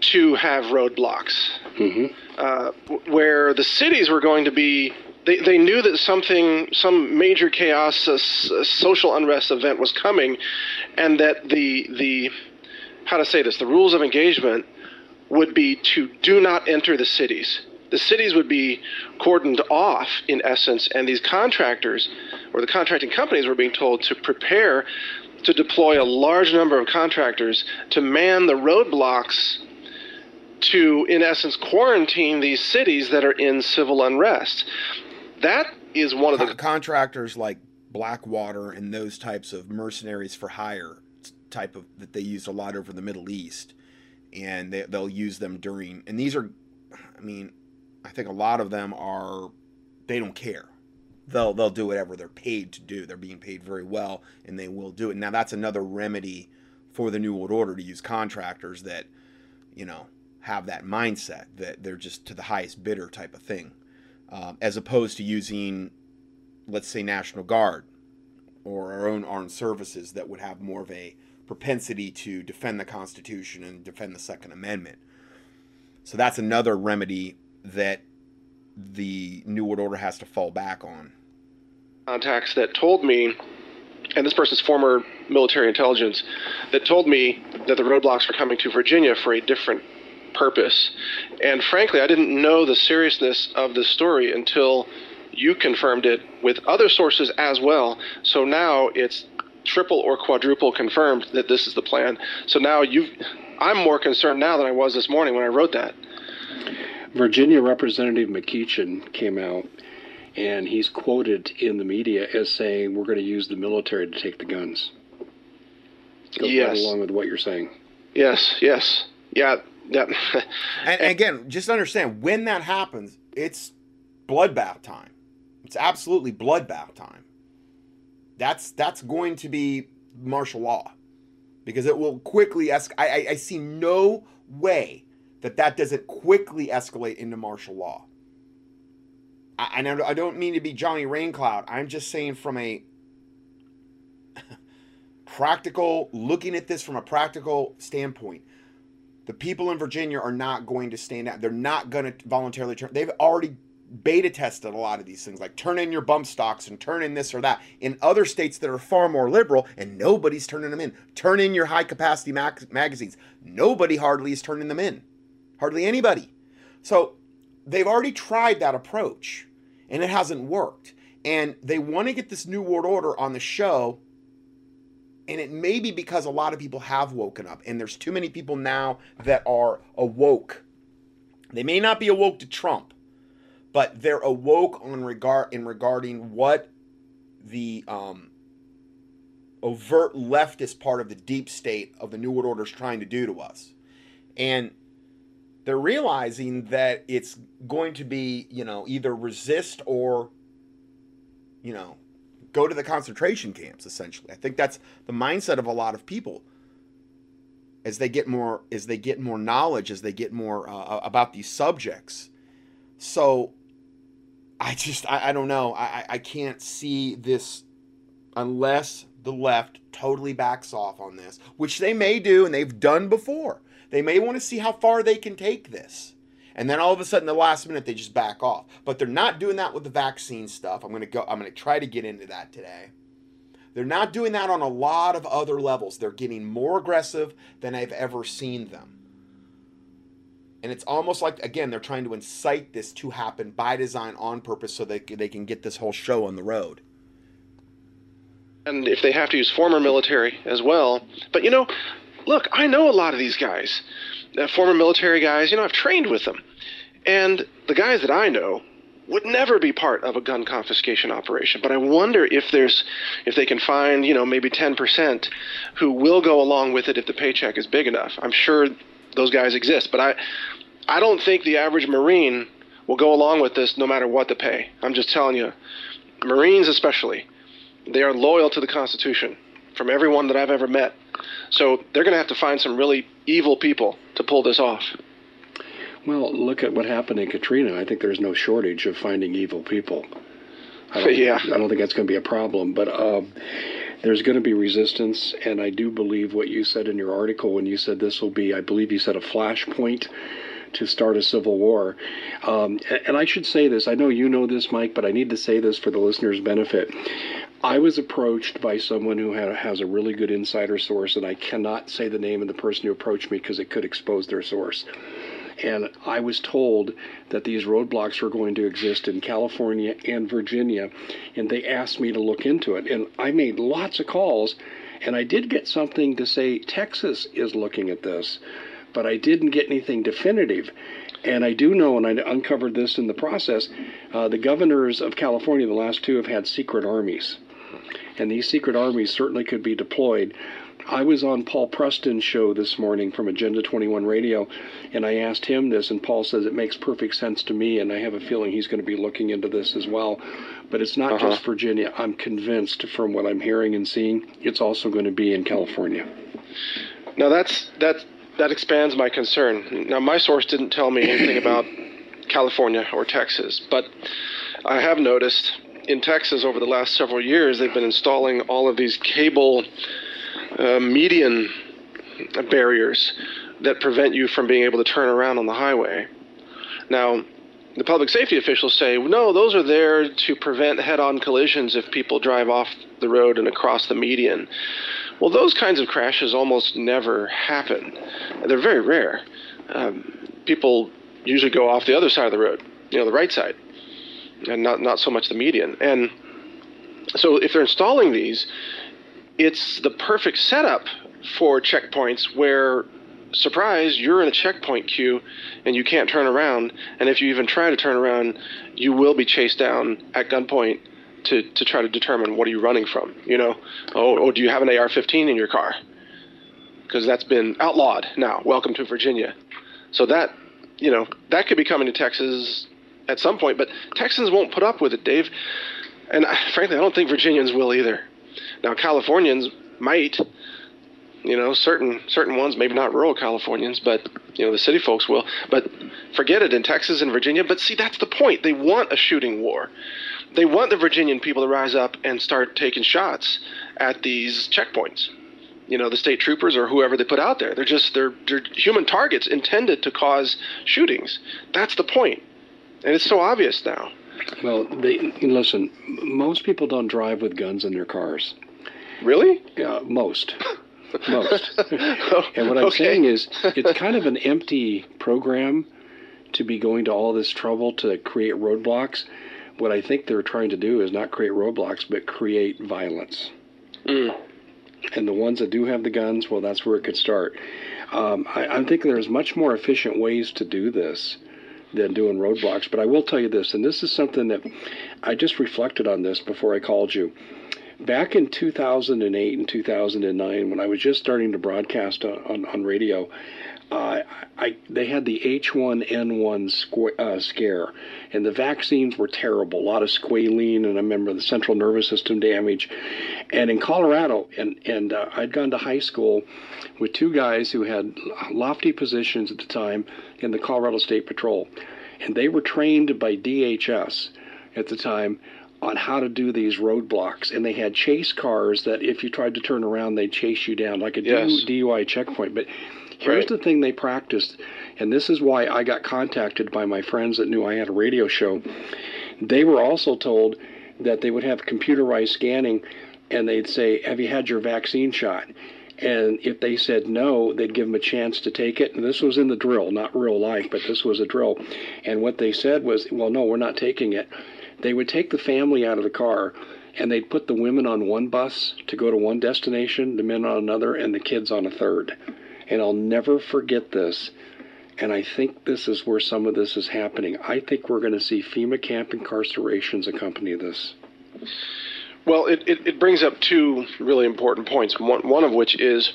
to have roadblocks, mm-hmm. uh, where the cities were going to be they, they knew that something, some major chaos, social unrest event was coming, and that the the how to say this, the rules of engagement would be to do not enter the cities. The cities would be cordoned off in essence, and these contractors or the contracting companies were being told to prepare to deploy a large number of contractors to man the roadblocks to, in essence, quarantine these cities that are in civil unrest that is one of the contractors like Blackwater and those types of mercenaries for hire type of that they use a lot over the Middle East, and they, they'll use them during. And these are, I mean, I think a lot of them are they don't care. They'll they'll do whatever they're paid to do. They're being paid very well, and they will do it. Now that's another remedy for the New World Order to use contractors that, you know, have that mindset that they're just to the highest bidder type of thing um, as opposed to using, let's say, National Guard or our own armed services that would have more of a propensity to defend the Constitution and defend the Second Amendment. So that's another remedy that the New World Order has to fall back on. Contacts that told me, and this person's former military intelligence, that told me that the roadblocks were coming to Virginia for a different purpose. And frankly, I didn't know the seriousness of the story until you confirmed it with other sources as well. So now it's triple or quadruple confirmed that this is the plan. So now you I'm more concerned now than I was this morning when I wrote that. Virginia Representative McEachin came out and he's quoted in the media as saying we're going to use the military to take the guns. Goes yes. right along with what you're saying. Yes, yes. Yeah, Yep. and, and again, just understand when that happens, it's bloodbath time. It's absolutely bloodbath time. That's that's going to be martial law because it will quickly escalate. I, I see no way that that doesn't quickly escalate into martial law. I, I don't mean to be Johnny Raincloud. I'm just saying from a practical, looking at this from a practical standpoint, the people in Virginia are not going to stand out. They're not going to voluntarily turn. They've already beta tested a lot of these things, like turn in your bump stocks and turn in this or that. In other states that are far more liberal, and nobody's turning them in. Turn in your high capacity mag- magazines. Nobody hardly is turning them in. Hardly anybody. So they've already tried that approach, and it hasn't worked. And they want to get this new world order on the show and it may be because a lot of people have woken up and there's too many people now that are awoke. They may not be awoke to trump but they're awoke on regard in regarding what the um, overt leftist part of the deep state of the new world order is trying to do to us. And they're realizing that it's going to be you know either resist or you know go to the concentration camps essentially. I think that's the mindset of a lot of people. As they get more as they get more knowledge as they get more uh, about these subjects. So i just i, I don't know. I, I can't see this unless the left totally backs off on this which they may do and they've done before. They may want to see how far they can take this and then all of a sudden the last minute they just back off. But they're not doing that with the vaccine stuff. I'm going to go i'm going to try to get into that today. They're not doing that on a lot of other levels. They're getting more aggressive than i've ever seen them. And it's almost like again they're trying to incite this to happen by design on purpose so that they can get this whole show on the road. And if they have to use former military as well. But you know look i know a lot of these guys uh, former military guys, you know, I've trained with them. And the guys that I know would never be part of a gun confiscation operation. But I wonder if there's if they can find, you know, maybe 10% who will go along with it if the paycheck is big enough. I'm sure those guys exist, but I I don't think the average Marine will go along with this no matter what the pay. I'm just telling you. Marines especially, they are loyal to the Constitution from everyone that I've ever met. So they're going to have to find some really evil people to pull this off. Well, look at what happened in Katrina. I think there's no shortage of finding evil people. I don't, yeah. I don't think that's going to be a problem, but um, there's going to be resistance, and I do believe what you said in your article when you said this will be, I believe you said a flashpoint to start a civil war. Um, and I should say this. I know you know this, Mike, but I need to say this for the listeners' benefit. I was approached by someone who had, has a really good insider source, and I cannot say the name of the person who approached me because it could expose their source. And I was told that these roadblocks were going to exist in California and Virginia, and they asked me to look into it. And I made lots of calls, and I did get something to say Texas is looking at this, but I didn't get anything definitive. And I do know, and I uncovered this in the process, uh, the governors of California, the last two, have had secret armies and these secret armies certainly could be deployed. I was on Paul Preston's show this morning from Agenda 21 Radio, and I asked him this, and Paul says it makes perfect sense to me, and I have a feeling he's going to be looking into this as well. But it's not uh-huh. just Virginia. I'm convinced from what I'm hearing and seeing, it's also going to be in California. Now that's that that expands my concern. Now my source didn't tell me anything about California or Texas, but I have noticed in Texas over the last several years, they've been installing all of these cable uh, median barriers that prevent you from being able to turn around on the highway. Now, the public safety officials say, no, those are there to prevent head on collisions if people drive off the road and across the median. Well, those kinds of crashes almost never happen. They're very rare. Um, people usually go off the other side of the road, you know, the right side and not not so much the median. And so if they're installing these, it's the perfect setup for checkpoints where surprise you're in a checkpoint queue and you can't turn around. And if you even try to turn around you will be chased down at gunpoint to, to try to determine what are you running from you know? Oh, oh do you have an ar-15 in your car? Because that's been outlawed now. Welcome to virginia. So that, you know, that could be coming to Texas at some point, but Texans won't put up with it, Dave. And I, frankly, I don't think Virginians will either. Now, Californians might, you know, certain certain ones, maybe not rural Californians, but you know, the city folks will. But forget it in Texas and Virginia. But see, that's the point. They want a shooting war. They want the Virginian people to rise up and start taking shots at these checkpoints. You know, the state troopers or whoever they put out there. They're just they're, they're human targets intended to cause shootings. That's the point, and it's so obvious now. Well, they listen. Most people don't drive with guns in their cars. Really? Yeah, most. most. and what I'm okay. saying is, it's kind of an empty program to be going to all this trouble to create roadblocks. What I think they're trying to do is not create roadblocks, but create violence. Mm. And the ones that do have the guns, well, that's where it could start. Um, I, I'm thinking there's much more efficient ways to do this than doing roadblocks. But I will tell you this, and this is something that I just reflected on this before I called you. Back in 2008 and 2009, when I was just starting to broadcast on, on, on radio, uh, I, they had the H1N1 squ- uh, scare, and the vaccines were terrible. A lot of squalene, and I remember the central nervous system damage. And in Colorado, and and uh, I'd gone to high school with two guys who had lofty positions at the time in the Colorado State Patrol, and they were trained by DHS at the time on how to do these roadblocks. And they had chase cars that if you tried to turn around, they'd chase you down like a yes. DUI checkpoint. But here's right. the thing they practiced, and this is why I got contacted by my friends that knew I had a radio show. They were also told that they would have computerized scanning and they'd say, Have you had your vaccine shot? And if they said no, they'd give them a chance to take it. And this was in the drill, not real life, but this was a drill. And what they said was, well, no, we're not taking it. They would take the family out of the car and they'd put the women on one bus to go to one destination, the men on another, and the kids on a third. And I'll never forget this. And I think this is where some of this is happening. I think we're going to see FEMA camp incarcerations accompany this. Well, it, it, it, brings up two really important points. One, one of which is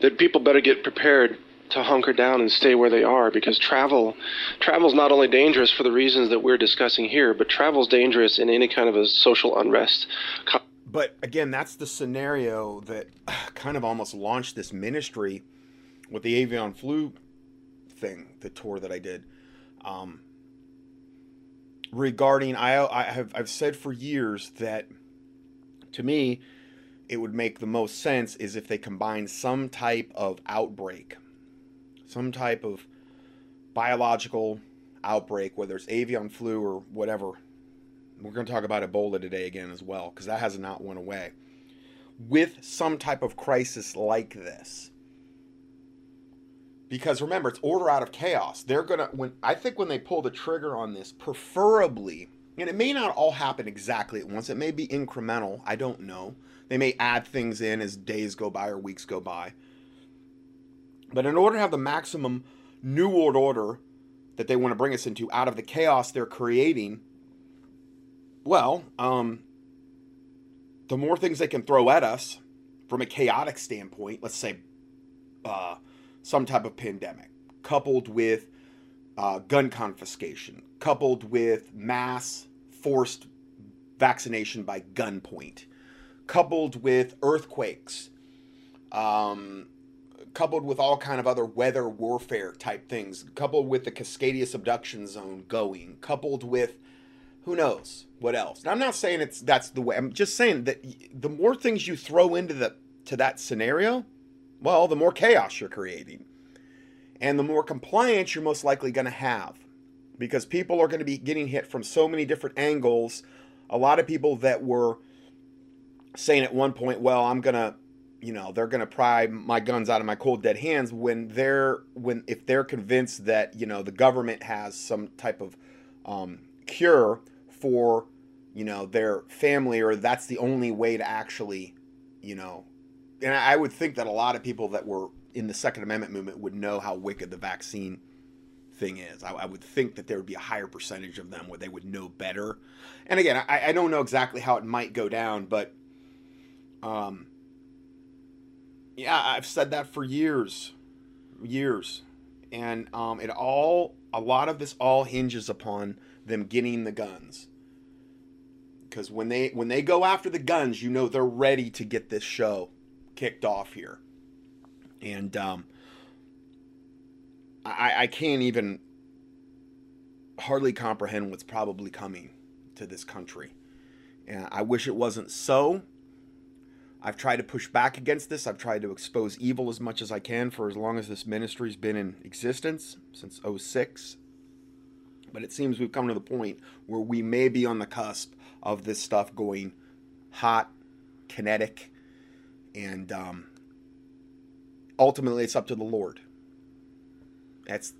that people better get prepared to hunker down and stay where they are because travel travel's not only dangerous for the reasons that we're discussing here, but travel's dangerous in any kind of a social unrest. But again, that's the scenario that kind of almost launched this ministry with the avian flu thing, the tour that I did. Um, regarding I I have I've said for years that to me it would make the most sense is if they combine some type of outbreak, some type of biological outbreak, whether it's avian flu or whatever. We're going to talk about Ebola today again as well because that has not went away. With some type of crisis like this, because remember it's order out of chaos. They're gonna when i think when they pull the trigger on this preferably and it may not all happen exactly at once it may be incremental i don't know. They may add things in as days go by or weeks go by. But in order to have the maximum new world order that they want to bring us into out of the chaos they're creating well um the more things they can throw at us from a chaotic standpoint let's say uh some type of pandemic, coupled with uh, gun confiscation, coupled with mass forced vaccination by gunpoint, coupled with earthquakes, um, coupled with all kind of other weather warfare type things, coupled with the Cascadia subduction zone going, coupled with who knows what else. Now, I'm not saying it's that's the way. I'm just saying that the more things you throw into the to that scenario, well, the more chaos you're creating. And the more compliance you're most likely going to have because people are going to be getting hit from so many different angles. A lot of people that were saying at one point, well, I'm going to you know they're going to pry my guns out of my cold dead hands when they're when if they're convinced that you know the government has some type of um, cure for you know their family or that's the only way to actually you know and I would think that a lot of people that were in the Second Amendment movement would know how wicked the vaccine thing is. I, I, would think that there would be a higher percentage of them where they would know better. And again, I, I don't know exactly how it might go down, but um, yeah, I've said that for years, years, and um, it all a lot of this all hinges upon them getting the guns because when they when they go after the guns you know they're ready to get this show kicked off here and um, I, I can't even hardly comprehend what's probably coming to this country and i wish it wasn't so I've tried to push back against this. I've tried to expose evil as much as I can for as long as this ministry's been in existence since 06. But it seems we've come to the point where we may be on the cusp of this stuff going hot, kinetic, and um, ultimately it's up to the Lord. That's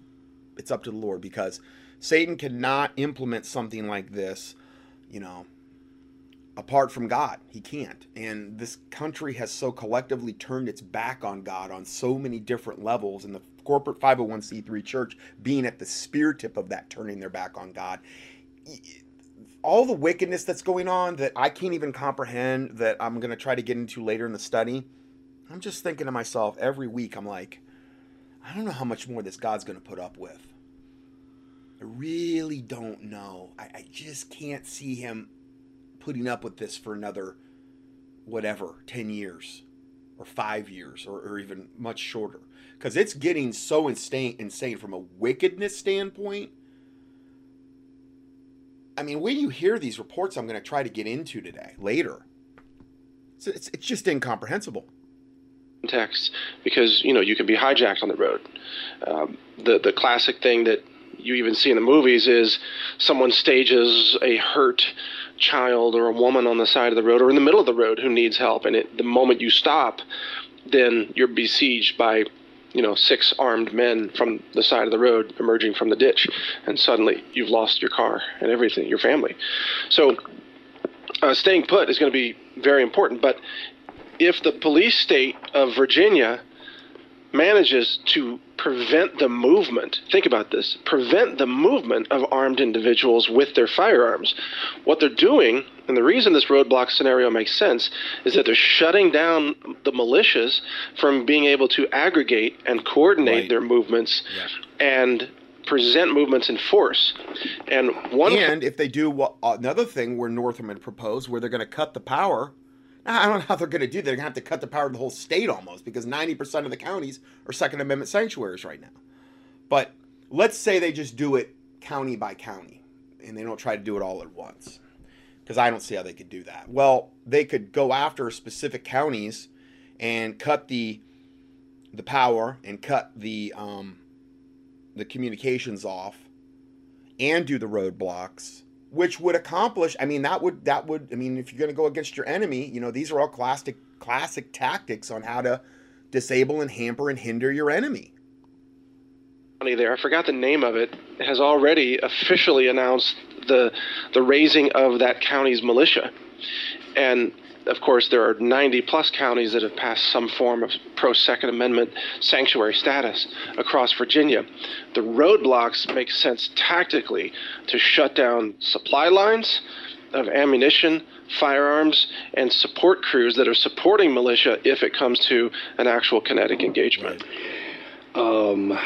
it's up to the Lord because Satan cannot implement something like this, you know, apart from God. He can't. And this country has so collectively turned its back on God on so many different levels, and the corporate 501c3 church being at the spear tip of that, turning their back on God. All the wickedness that's going on that I can't even comprehend, that I'm going to try to get into later in the study. I'm just thinking to myself every week, I'm like, I don't know how much more this God's going to put up with. I really don't know. I, I just can't see him putting up with this for another whatever 10 years or five years or, or even much shorter because it's getting so insane insane from a wickedness standpoint i mean when you hear these reports i'm going to try to get into today later. It's, it's, it's just incomprehensible. Context because you know you can be hijacked on the road. Um, the the classic thing that you even see in the movies is someone stages a hurt child or a woman on the side of the road or in the middle of the road who needs help and it, the moment you stop then you're besieged by you know six armed men from the side of the road emerging from the ditch and suddenly you've lost your car and everything your family. So uh, staying put is going to be very important but if the police state of virginia manages to prevent the movement, think about this, prevent the movement of armed individuals with their firearms. What they're doing, and the reason this roadblock scenario makes sense, is that they're shutting down the militias from being able to aggregate and coordinate right. their movements and present movements in force. And one And if they do what, another thing where Northam had proposed where they're going to cut the power I don't know how they're going to do that. They're going to have to cut the power of the whole state almost because 90% of the counties are Second Amendment sanctuaries right now. But let's say they just do it county by county and they don't try to do it all at once because I don't see how they could do that. Well, they could go after specific counties and cut the the power and cut the um, the communications off and do the roadblocks which would accomplish i mean that would that would i mean if you're going to go against your enemy you know these are all classic classic tactics on how to disable and hamper and hinder your enemy. There i forgot the name of it has already officially announced the the raising of that county's militia. And of course, there are 90 plus counties that have passed some form of pro Second Amendment sanctuary status across Virginia. The roadblocks make sense tactically to shut down supply lines of ammunition, firearms, and support crews that are supporting militia if it comes to an actual kinetic engagement. Um,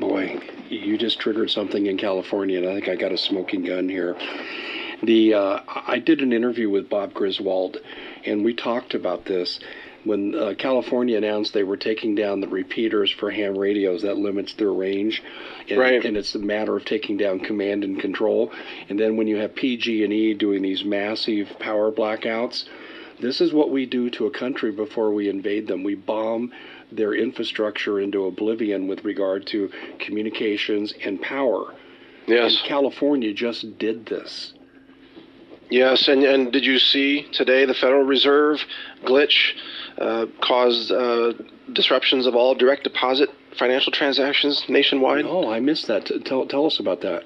boy, you just triggered something in California, and I think I got a smoking gun here. The uh, I did an interview with Bob Griswold, and we talked about this when uh, California announced they were taking down the repeaters for ham radios, that limits their range, and, right. and it's a matter of taking down command and control. And then when you have PG&E doing these massive power blackouts, this is what we do to a country before we invade them. We bomb their infrastructure into oblivion with regard to communications and power. Yes. And California just did this. Yes, and, and did you see today the Federal Reserve glitch uh, caused uh, disruptions of all direct deposit financial transactions nationwide? Oh, I missed that. Tell, tell us about that.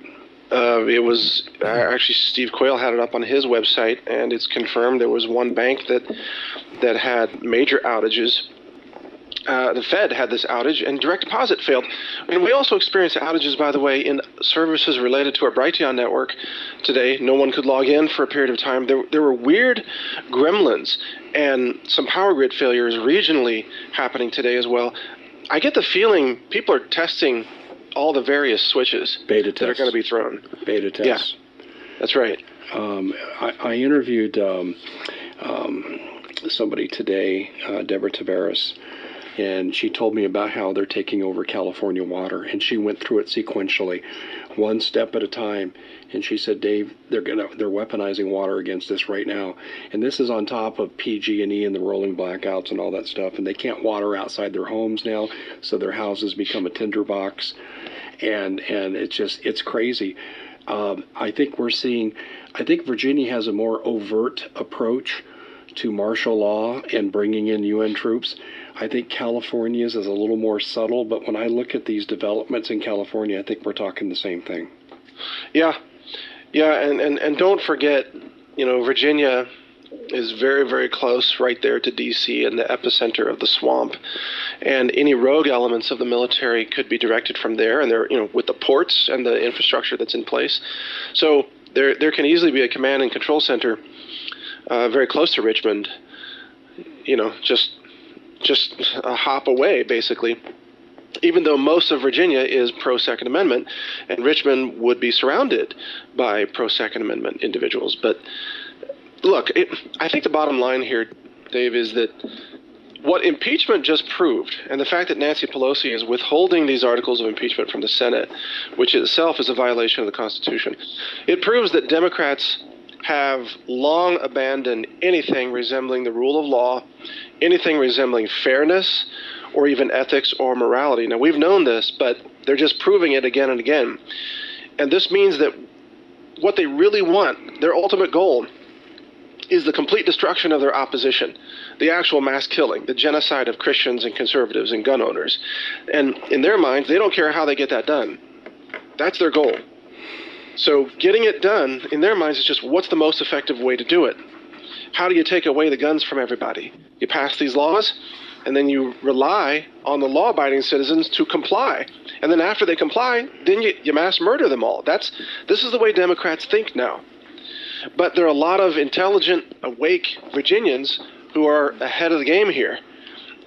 Uh, it was uh, actually Steve Quayle had it up on his website, and it's confirmed there was one bank that that had major outages uh, the Fed had this outage and direct deposit failed. And we also experienced outages, by the way, in services related to our Brighteon network today. No one could log in for a period of time. There, there were weird gremlins and some power grid failures regionally happening today as well. I get the feeling people are testing all the various switches Beta that are going to be thrown. Beta tests. Yeah, that's right. Um, I, I interviewed um, um, somebody today, uh, Deborah Tavares, and she told me about how they're taking over California water, and she went through it sequentially, one step at a time. And she said, "Dave, they're gonna they're weaponizing water against us right now, and this is on top of PG&E and the rolling blackouts and all that stuff, and they can't water outside their homes now, so their houses become a tinderbox, and and it's just it's crazy." Um, I think we're seeing, I think Virginia has a more overt approach to martial law and bringing in UN troops. I think California's is a little more subtle, but when I look at these developments in California, I think we're talking the same thing. Yeah, yeah, and, and, and don't forget, you know, Virginia is very, very close right there to D.C. and the epicenter of the swamp. And any rogue elements of the military could be directed from there, and they're, you know, with the ports and the infrastructure that's in place. So there, there can easily be a command and control center uh, very close to Richmond, you know, just, just a hop away, basically even though most of Virginia is pro Second Amendment, and Richmond would be surrounded by pro Second Amendment individuals. But look, it, I think the bottom line here, Dave, is that what impeachment just proved, and the fact that Nancy Pelosi is withholding these articles of impeachment from the Senate, which itself is a violation of the Constitution, it proves that Democrats have long abandoned anything resembling the rule of law, anything resembling fairness or even ethics or morality. Now, we've known this, but they're just proving it again and again. And this means that what they really want, their ultimate goal, is the complete destruction of their opposition, the actual mass killing, the genocide of Christians and conservatives and gun owners. And in their minds, they don't care how they get that done. That's their goal. So getting it done, in their minds, is just what's the most effective way to do it? How do you take away the guns from everybody? You pass these laws, and then you rely on the law-abiding citizens to comply. And then after they comply, then you, you mass murder them all. That's this is the way Democrats think now. But there are a lot of intelligent, awake Virginians who are ahead of the game here,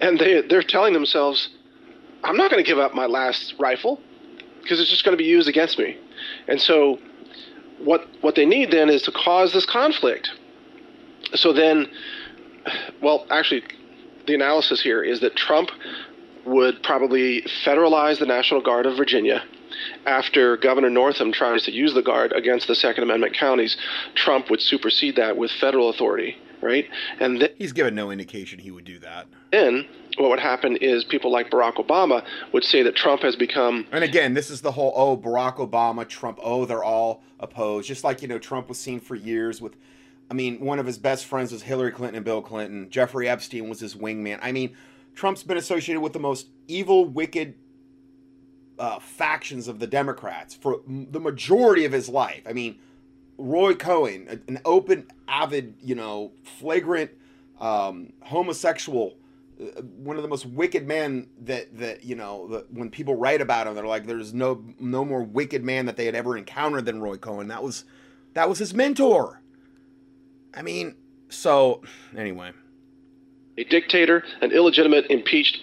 and they they're telling themselves, "I'm not going to give up my last rifle because it's just going to be used against me." And so, what what they need then is to cause this conflict. So then, well, actually, the analysis here is that Trump would probably federalize the National Guard of Virginia. After Governor Northam tries to use the Guard against the Second Amendment counties, Trump would supersede that with federal authority, right? And then, He's given no indication he would do that. then what would happen is people like Barack Obama would say that Trump has become And again, this is the whole oh Barack Obama, Trump, oh they're all opposed. Just like you know Trump was seen for years with, I mean one of his best friends was Hillary Clinton and Bill Clinton. Jeffrey Epstein was his wingman. I mean, Trump's been associated with the most evil, wicked uh, factions of the Democrats for m- the majority of his life. I mean, Roy Cohn, an open, avid, you know, flagrant um, homosexual uh, one of the most wicked men that that you know when people write about him they're like there's no no more wicked man that they had ever encountered than Roy Cohn that was that was his mentor I mean so anyway a dictator, an illegitimate, impeached,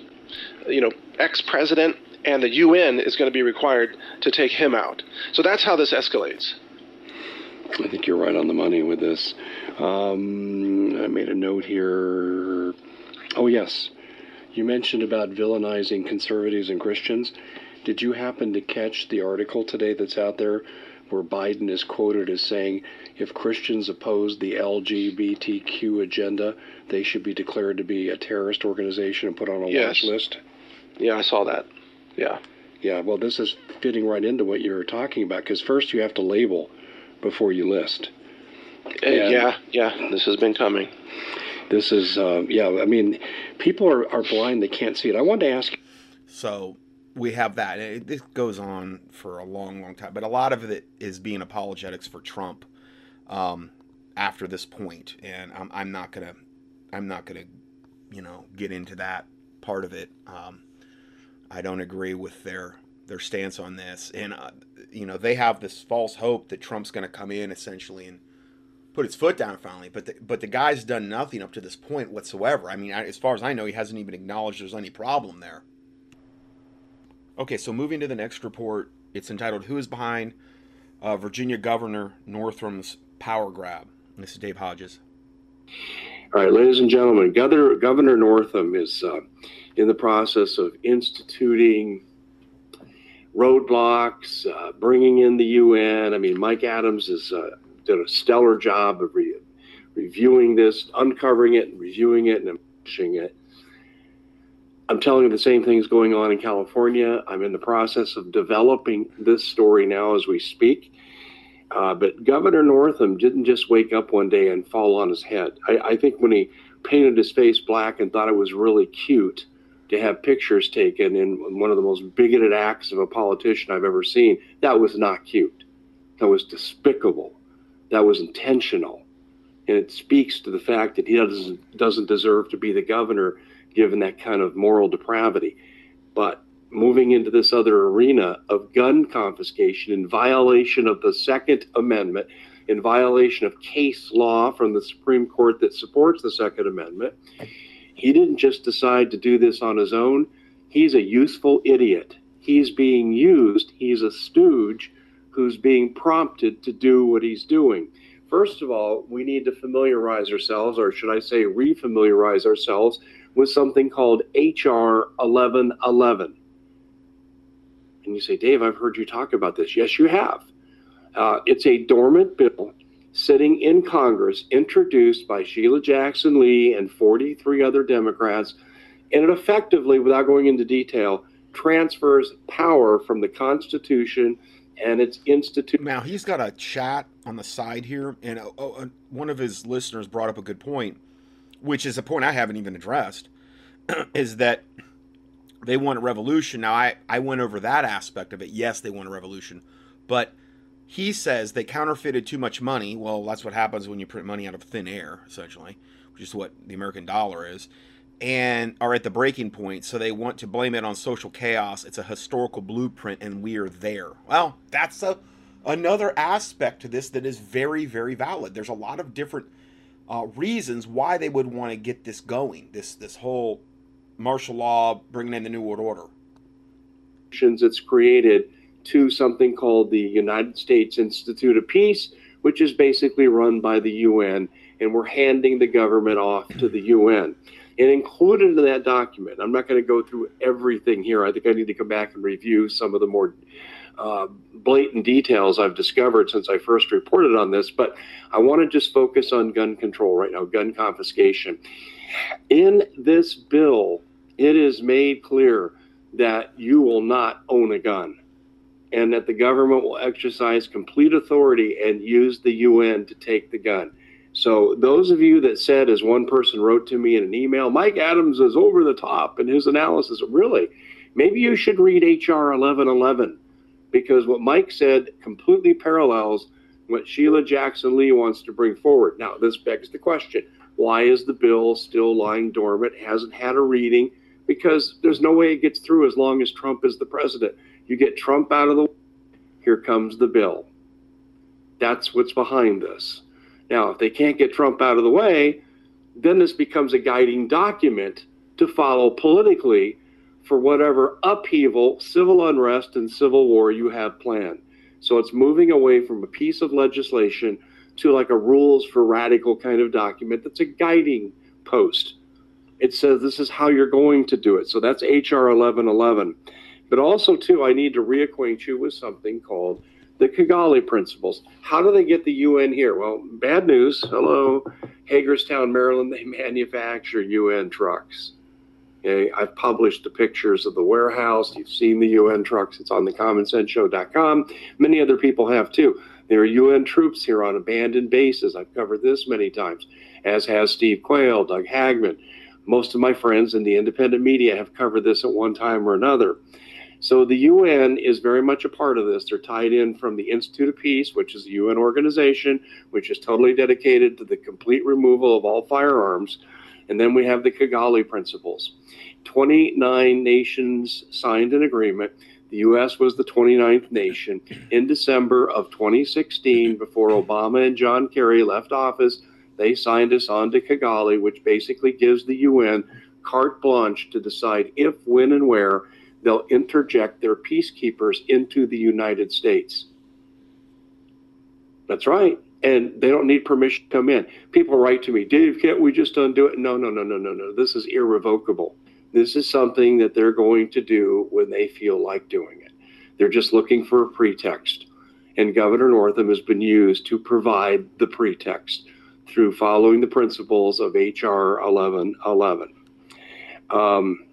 you know, ex-president, and the UN is going to be required to take him out. So that's how this escalates. I think you're right on the money with this. Um, I made a note here. Oh, yes. You mentioned about villainizing conservatives and Christians. Did you happen to catch the article today that's out there where Biden is quoted as saying if Christians oppose the LGBTQ agenda, they should be declared to be a terrorist organization and put on a Yes. watch list? Yeah, I saw that. Yeah. Yeah, well, this is fitting right into what you were talking about because first you have to label before you list. And- yeah, yeah, this has been coming. This is, uh, yeah, I mean, people are, are blind, they can't see it. I wanted to ask so we have that it, this goes on for a long long time but a lot of it is being apologetics for Trump um, after this point and I'm, I'm not gonna I'm not gonna you know get into that part of it um, I don't agree with their their stance on this and uh, you know they have this false hope that Trump's gonna come in essentially and put his foot down finally but the, but the guy's done nothing up to this point whatsoever I mean I, as far as I know he hasn't even acknowledged there's any problem there Okay, so moving to the next report, it's entitled "Who is Behind uh, Virginia Governor Northam's Power Grab?" And this is Dave Hodges. All right, ladies and gentlemen, Governor, Governor Northam is uh, in the process of instituting roadblocks, uh, bringing in the UN. I mean, Mike Adams has uh, done a stellar job of re- reviewing this, uncovering it, and reviewing it, and pushing it. I'm telling you the same thing's going on in California. I'm in the process of developing this story now as we speak. Uh, but Governor Northam didn't just wake up one day and fall on his head. I, I, think when he painted his face black and thought it was really cute to have pictures taken in one of the most bigoted acts of a politician I've ever seen, that was not cute. That was despicable. That was intentional. And it speaks to the fact that he doesn't, doesn't deserve to be the governor given that kind of moral depravity. But moving into this other arena of gun confiscation in violation of the Second Amendment, in violation of case law from the Supreme Court that supports the Second Amendment. He didn't just decide to do this on his own. He's a useful idiot. He's being used, he's a stooge who's being prompted to do what he's doing. First of all, we need to familiarize ourselves, or should I say, refamiliarize ourselves, with something called H.R. 1111. And you say, Dave, I've heard you talk about this. Yes, you have. Uh, it's a dormant bill sitting in Congress, introduced by Sheila Jackson Lee and 43 other Democrats. And it effectively, without going into detail, transfers power from the Constitution and its institute. Now, he's got a chat on the side here, and uh, uh, one of his listeners brought up a good point, which is a point I haven't even addressed, is that they want a revolution. Now, I, I went over that aspect of it. Yes, they want a revolution. But he says they counterfeited too much money. Well, that's what happens when you print money out of thin air, essentially, which is what the American dollar is, and are at the breaking point. So they want to blame it on social chaos. It's a historical blueprint, and we are there. Well, that's a another aspect to this that is very, very valid. There's a lot of different uh, reasons why they would want to get this going. This this whole martial law, bringing in the New World Order. It's created to something called the United States Institute of Peace, which is basically run by the UN, and we're handing the government off to the UN. And included in that document, I'm not going to go through everything here. I think I need to come back and review some of the more uh, blatant details I've discovered since I first reported on this, but I want to just focus on gun control right now, gun confiscation. In this bill, it is made clear that you will not own a gun and that the government will exercise complete authority and use the UN to take the gun. So, those of you that said, as one person wrote to me in an email, Mike Adams is over the top in his analysis, really, maybe you should read H.R. 1111 because what Mike said completely parallels what Sheila Jackson Lee wants to bring forward. Now, this begs the question why is the bill still lying dormant? Hasn't had a reading because there's no way it gets through as long as Trump is the president. You get Trump out of the way, here comes the bill. That's what's behind this. Now, if they can't get Trump out of the way, then this becomes a guiding document to follow politically for whatever upheaval, civil unrest, and civil war you have planned. So it's moving away from a piece of legislation to like a rules for radical kind of document that's a guiding post it says this is how you're going to do it. So that's HR 1111. But also, too, I need to reacquaint you with something called the Kigali Principles. How do they get the UN here? Well, bad news. Hello, Hagerstown, Maryland. They manufacture UN trucks. Okay, I've published the pictures of the warehouse. You've seen the UN trucks. It's on the commonsenseshow.com. Many other people have too. There are UN troops here on abandoned bases. I've covered this many times, as has Steve Quayle, Doug Hagmann. most of my friends in the independent media have covered this at one time or another. So the UN is very much a part of this. They're tied in from the Institute of Peace, which is a UN organization which is totally dedicated to the complete removal of all firearms. And then we have the Kigali Principles. 29 nations signed an agreement. The U.S. was the 29th nation. In December of 2016, before Obama and John Kerry left office, they signed us on to Kigali, which basically gives the UN carte blanche to decide if, when, and where they'll interject their peacekeepers into the United States. That's right. And they don't need permission to come in. People write to me, Dave, can't we just undo it? No, no, no, no, no, no. This is irrevocable. This is something that they're going to do when they feel like doing it. They're just looking for a pretext. And Governor Northam has been used to provide the pretext through following the principles of H.R. 1111. Um,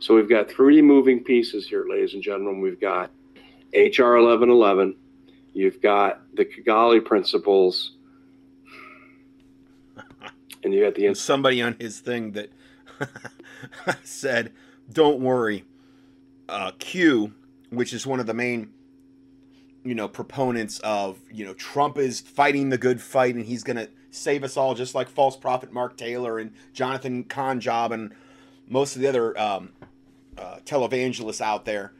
so we've got three moving pieces here, ladies and gentlemen. We've got H.R. 1111. You've got the Kigali principles. And you got the. And Somebody on his thing that said, don't worry. Uh, Q, which is one of the main you know proponents of you know Trump is fighting the good fight and he's going to save us all just like false prophet Mark Taylor and Jonathan Conjob and most of the other um, uh, televangelists out there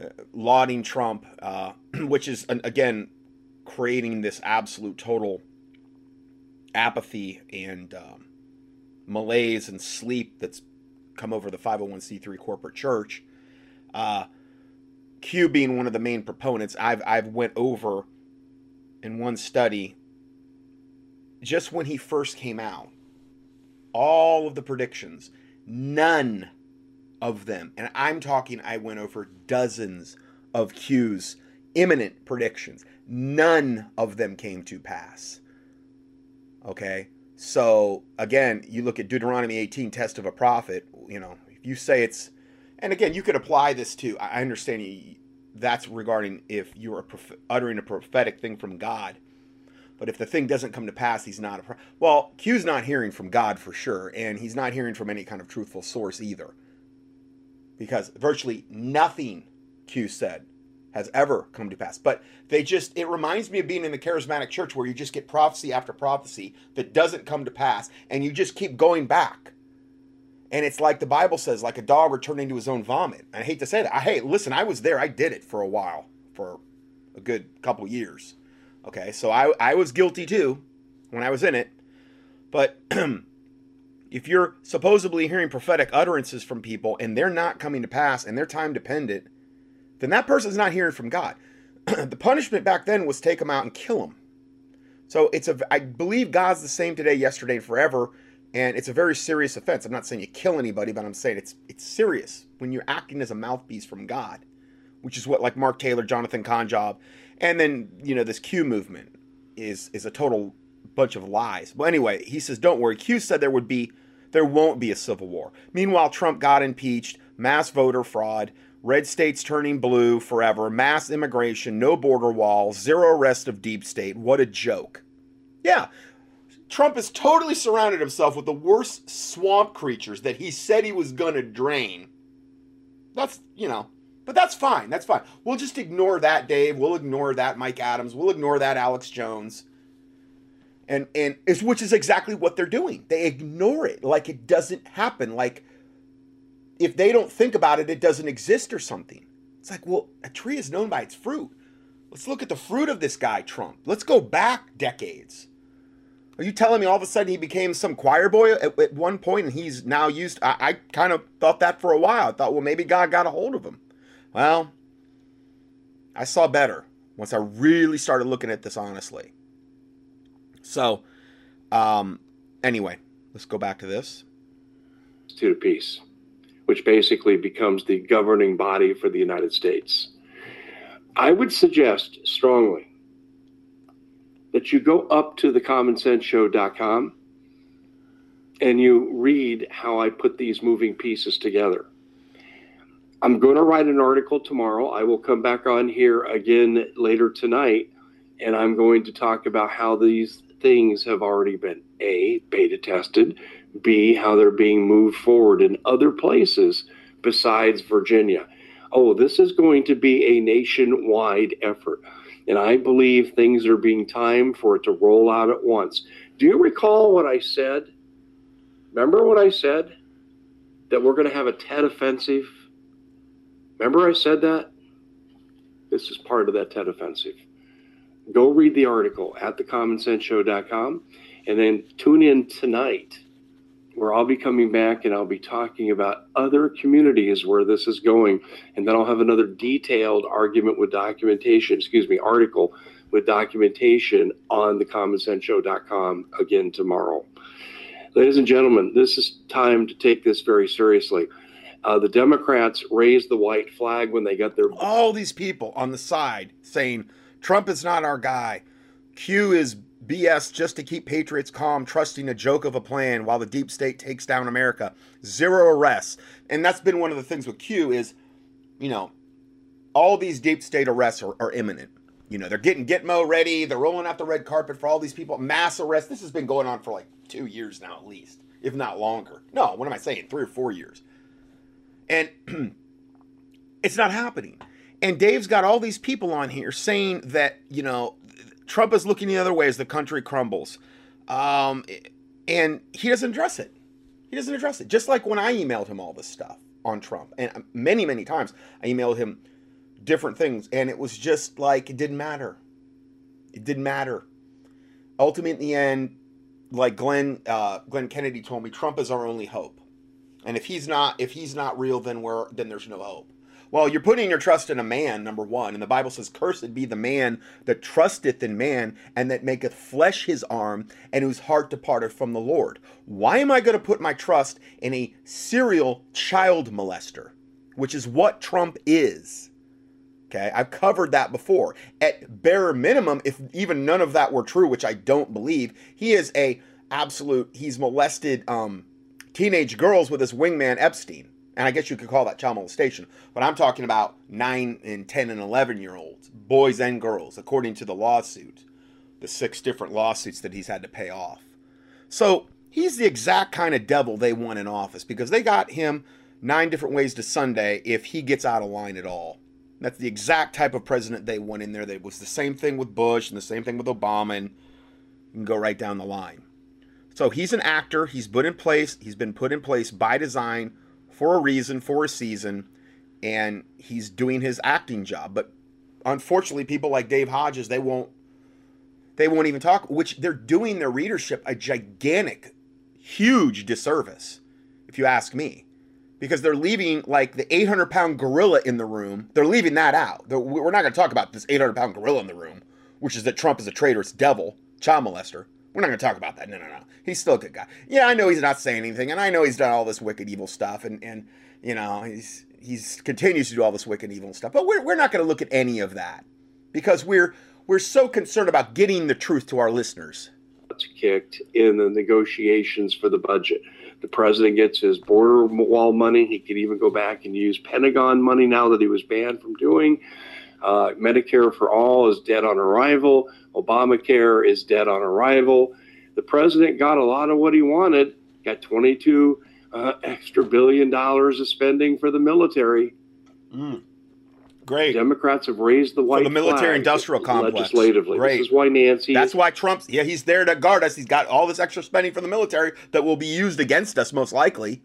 uh, lauding Trump, uh, which is again creating this absolute total apathy and um, malaise and sleep that's come over the 501c3 corporate church. Uh, Q being one of the main proponents, I've I've went over in one study just when he first came out, all of the predictions, none of them, and I'm talking I went over dozens of Q's imminent predictions. None of them came to pass. Okay? So again, you look at Deuteronomy 18, test of a prophet, you know, if you say it's and again, you could apply this to. I understand you, that's regarding if you're prof- uttering a prophetic thing from God. But if the thing doesn't come to pass, he's not a. Pro- well, Q's not hearing from God for sure, and he's not hearing from any kind of truthful source either. Because virtually nothing Q said has ever come to pass. But they just, it reminds me of being in the charismatic church where you just get prophecy after prophecy that doesn't come to pass, and you just keep going back and it's like the Bible says, like a dog returning to his own vomit. I hate to say that. I hate, listen, I was there. I did it for a while, for a good couple years. Okay, so I, I was guilty too when I was in it. But if you're supposedly hearing prophetic utterances from people and they're not coming to pass and they're time dependent, then that person's not hearing from God. the punishment back then was take them out and kill them. So it's a, I believe God's the same today, yesterday, and forever and it's a very serious offense. I'm not saying you kill anybody, but I'm saying it's it's serious when you're acting as a mouthpiece from God, which is what like Mark Taylor, Jonathan Conjob, and then you know this Q movement is is a total bunch of lies. Well, anyway, he says, "Don't worry." Q said there would be there won't be a civil war. Meanwhile, Trump got impeached, mass voter fraud, red states turning blue forever, mass immigration, no border walls, zero arrest of deep state. What a joke. Yeah, Trump has totally surrounded himself with the worst swamp creatures that he said he was going to drain. That's, you know, but that's fine. That's fine. We'll just ignore that, Dave. We'll ignore that, Mike Adams. We'll ignore that, Alex Jones. And and which is exactly what they're doing. They ignore it like it doesn't happen. Like if they don't think about it, it doesn't exist or something. It's like, well, a tree is known by its fruit. Let's look at the fruit of this guy, Trump. Let's go back decades. Are you telling me all of a sudden he became some choir boy at, at one point and he's now used? I, I kind of thought that for a while. I thought, well, maybe God got a hold of him. Well, I saw better once I really started looking at this honestly. So, um, anyway, let's go back to this. To the peace, which basically becomes the governing body for the United States. I would suggest strongly that you go up to the thecommonsenseshow.com and you read how I put these moving pieces together. I'm going to write an article tomorrow. I will come back on here again later tonight and I'm going to talk about how these things have already been A, beta tested, B, how they're being moved forward in other places besides Virginia. Oh, this is going to be a nationwide effort. And I believe things are being timed for it to roll out at once. Do you recall what I said? Remember what I said? That we're going to have a Tet offensive? Remember I said that? This is part of that Tet offensive. Go read the article at thecommonsenseshow.com and then tune in tonight where I'll be coming back and I'll be talking about other communities where this is going. And then I'll have another detailed argument with documentation, excuse me, article with documentation on thecommonsenseshow.com again tomorrow. Ladies and gentlemen, this is time to take this very seriously. Uh, the Democrats raised the white flag when they got their. All these people on the side saying Trump is not our guy. Q is BS just to keep patriots calm, trusting a joke of a plan while the deep state takes down America. Zero arrests. And that's been one of the things with Q is, you know, all these deep state arrests are, are imminent. You know, they're getting Gitmo ready. They're rolling out the red carpet for all these people. Mass arrests. This has been going on for like two years now, at least, if not longer. No, what am I saying? Three or four years. And it's not happening. And Dave's got all these people on here saying that, you know, Trump is looking the other way as the country crumbles. Um, and he doesn't address it. He doesn't address it. Just like when I emailed him all this stuff on Trump. And many, many times I emailed him different things. And it was just like, it didn't matter. It didn't matter. Ultimately, in the end, like Glenn, uh, Glenn Kennedy told me, Trump is our only hope. And if he's not, if he's not real, then we're, then there's no hope. Well, you're putting your trust in a man, number one. And the Bible says, Cursed be the man that trusteth in man, and that maketh flesh his arm, and whose heart departeth from the Lord. Why am I going to put my trust in a serial child molester, which is what Trump is? Okay, I've covered that before. At bare minimum, if even none of that were true, which I don't believe, he is a absolute. He's molested um, teenage girls with his wingman Epstein. And I guess you could call that child molestation. But I'm talking about 9 and 10 and 11 year olds, boys and girls, according to the lawsuit, the six different lawsuits that he's had to pay off. So he's the exact kind of devil they want in office because they got him nine different ways to Sunday if he gets out of line at all. That's the exact type of president they want in there. That was the same thing with Bush and the same thing with Obama, and you can go right down the line. So he's an actor. He's put in place. He's been put in place by design for a reason, for a season, and he's doing his acting job. But unfortunately, people like Dave Hodges, they won't they won't even talk, which they're doing their readership a gigantic, huge disservice, if you ask me. Because they're leaving like the 800 pound gorilla in the room. They're leaving that out. We're not going to talk about this 800 pound gorilla in the room, which is that Trump is a traitorous devil, child molester. We're not going to talk about that. No, no, no. He's still a good guy. Yeah, I know he's not saying anything, and I know he's done all this wicked, evil stuff, and and you know he's he's continues to do all this wicked, evil stuff. But we're we're not going to look at any of that because we're we're so concerned about getting the truth to our listeners. Kicked in the negotiations for the budget. The president gets his border wall money. He could even go back and use Pentagon money now that he was banned from doing. Uh, Medicare for all is dead on arrival. Obamacare is dead on arrival. The president got a lot of what he wanted, got 22 uh, extra billion dollars of spending for the military. Mm. Great. Democrats have raised the white for the military industrial complex legislatively. Great. This is why Nancy. That's why Trump's. Yeah, he's there to guard us. He's got all this extra spending for the military that will be used against us most likely.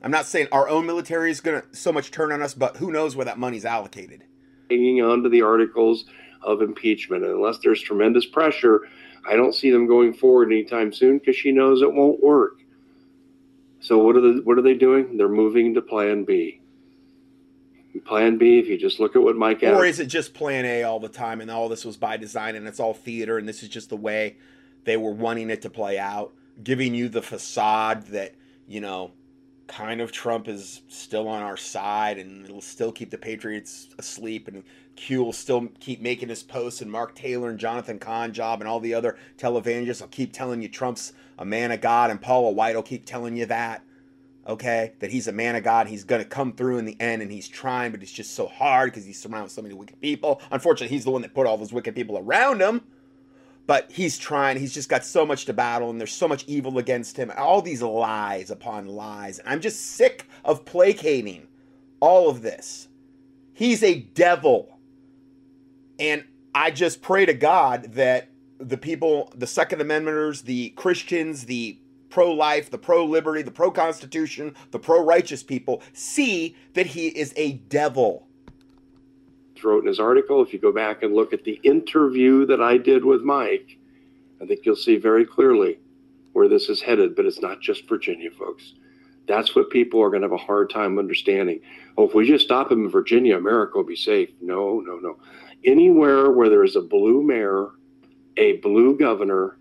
I'm not saying our own military is going to so much turn on us, but who knows where that money's allocated. Hanging on to the articles of impeachment. And unless there's tremendous pressure, I don't see them going forward anytime soon because she knows it won't work. So what are the what are they doing? They're moving to Plan B. Plan B, if you just look at what Mike Or is it just Plan A all the time, and all this was by design, and it's all theater, and this is just the way they were wanting it to play out, giving you the facade that you know kind of Trump is still on our side and it'll still keep the Patriots asleep and Q will still keep making his posts and Mark Taylor and Jonathan Conjob and all the other televangelists will keep telling you Trump's a man of God and Paula White will keep telling you that. Okay, that he's a man of God. He's to come through in the end, and he's trying, but it's just so hard because he's surrounded with so many wicked people. Unfortunately, he's the one that put all those wicked people around him but he's trying he's just got so much to battle and there's so much evil against him all these lies upon lies and i'm just sick of placating all of this he's a devil and i just pray to god that the people the second amendmenters the christians the pro-life the pro-liberty the pro-constitution the pro-righteous people see that he is a devil wrote in his article. If you go back and look at the interview that I did with Mike, I think you'll see very clearly where this is headed, but it's not just Virginia, folks. That's what people are going to have a hard time understanding. Oh, if we just stop him in Virginia, America will be safe. No, no, no. Anywhere where there is a blue mayor, a blue governor,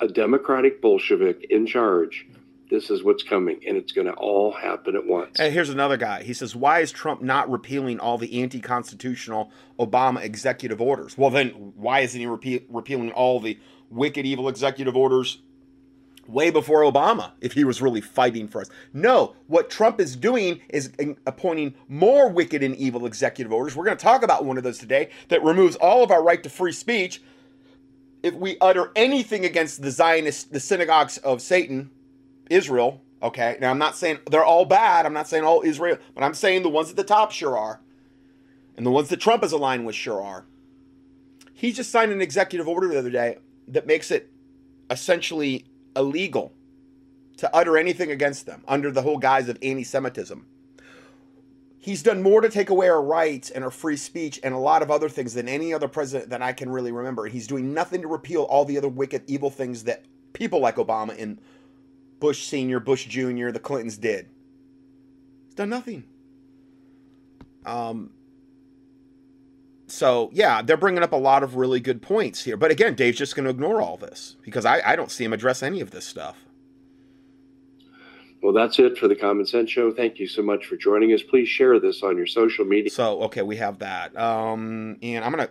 a Democratic Bolshevik in charge, this is what's coming, and it's going to all happen at once. And here's another guy. He says, Why is Trump not repealing all the anti constitutional Obama executive orders? Well, then, why isn't he repe- repealing all the wicked, evil executive orders way before Obama if he was really fighting for us? No, what Trump is doing is appointing more wicked and evil executive orders. We're going to talk about one of those today that removes all of our right to free speech if we utter anything against the Zionists, the synagogues of Satan Israel, okay? Now, I'm not saying they're all bad. I'm not saying all Israel, but I'm saying the ones at the top sure are. And the ones that Trump is aligned with sure are. He just signed an executive order the other day that makes it essentially illegal to utter anything against them under the whole guise of anti Semitism. He's done more to take away our rights and our free speech and a lot of other things than any other president that I can really remember. And he's doing nothing to repeal all the other wicked, evil things that people like Obama and Bush Sr., Bush Jr., the Clintons did. He's done nothing. Um, so, yeah, they're bringing up a lot of really good points here. But again, Dave's just going to ignore all this because I, I don't see him address any of this stuff. Well, that's it for the Common Sense Show. Thank you so much for joining us. Please share this on your social media. So, okay, we have that. Um, and I'm going to.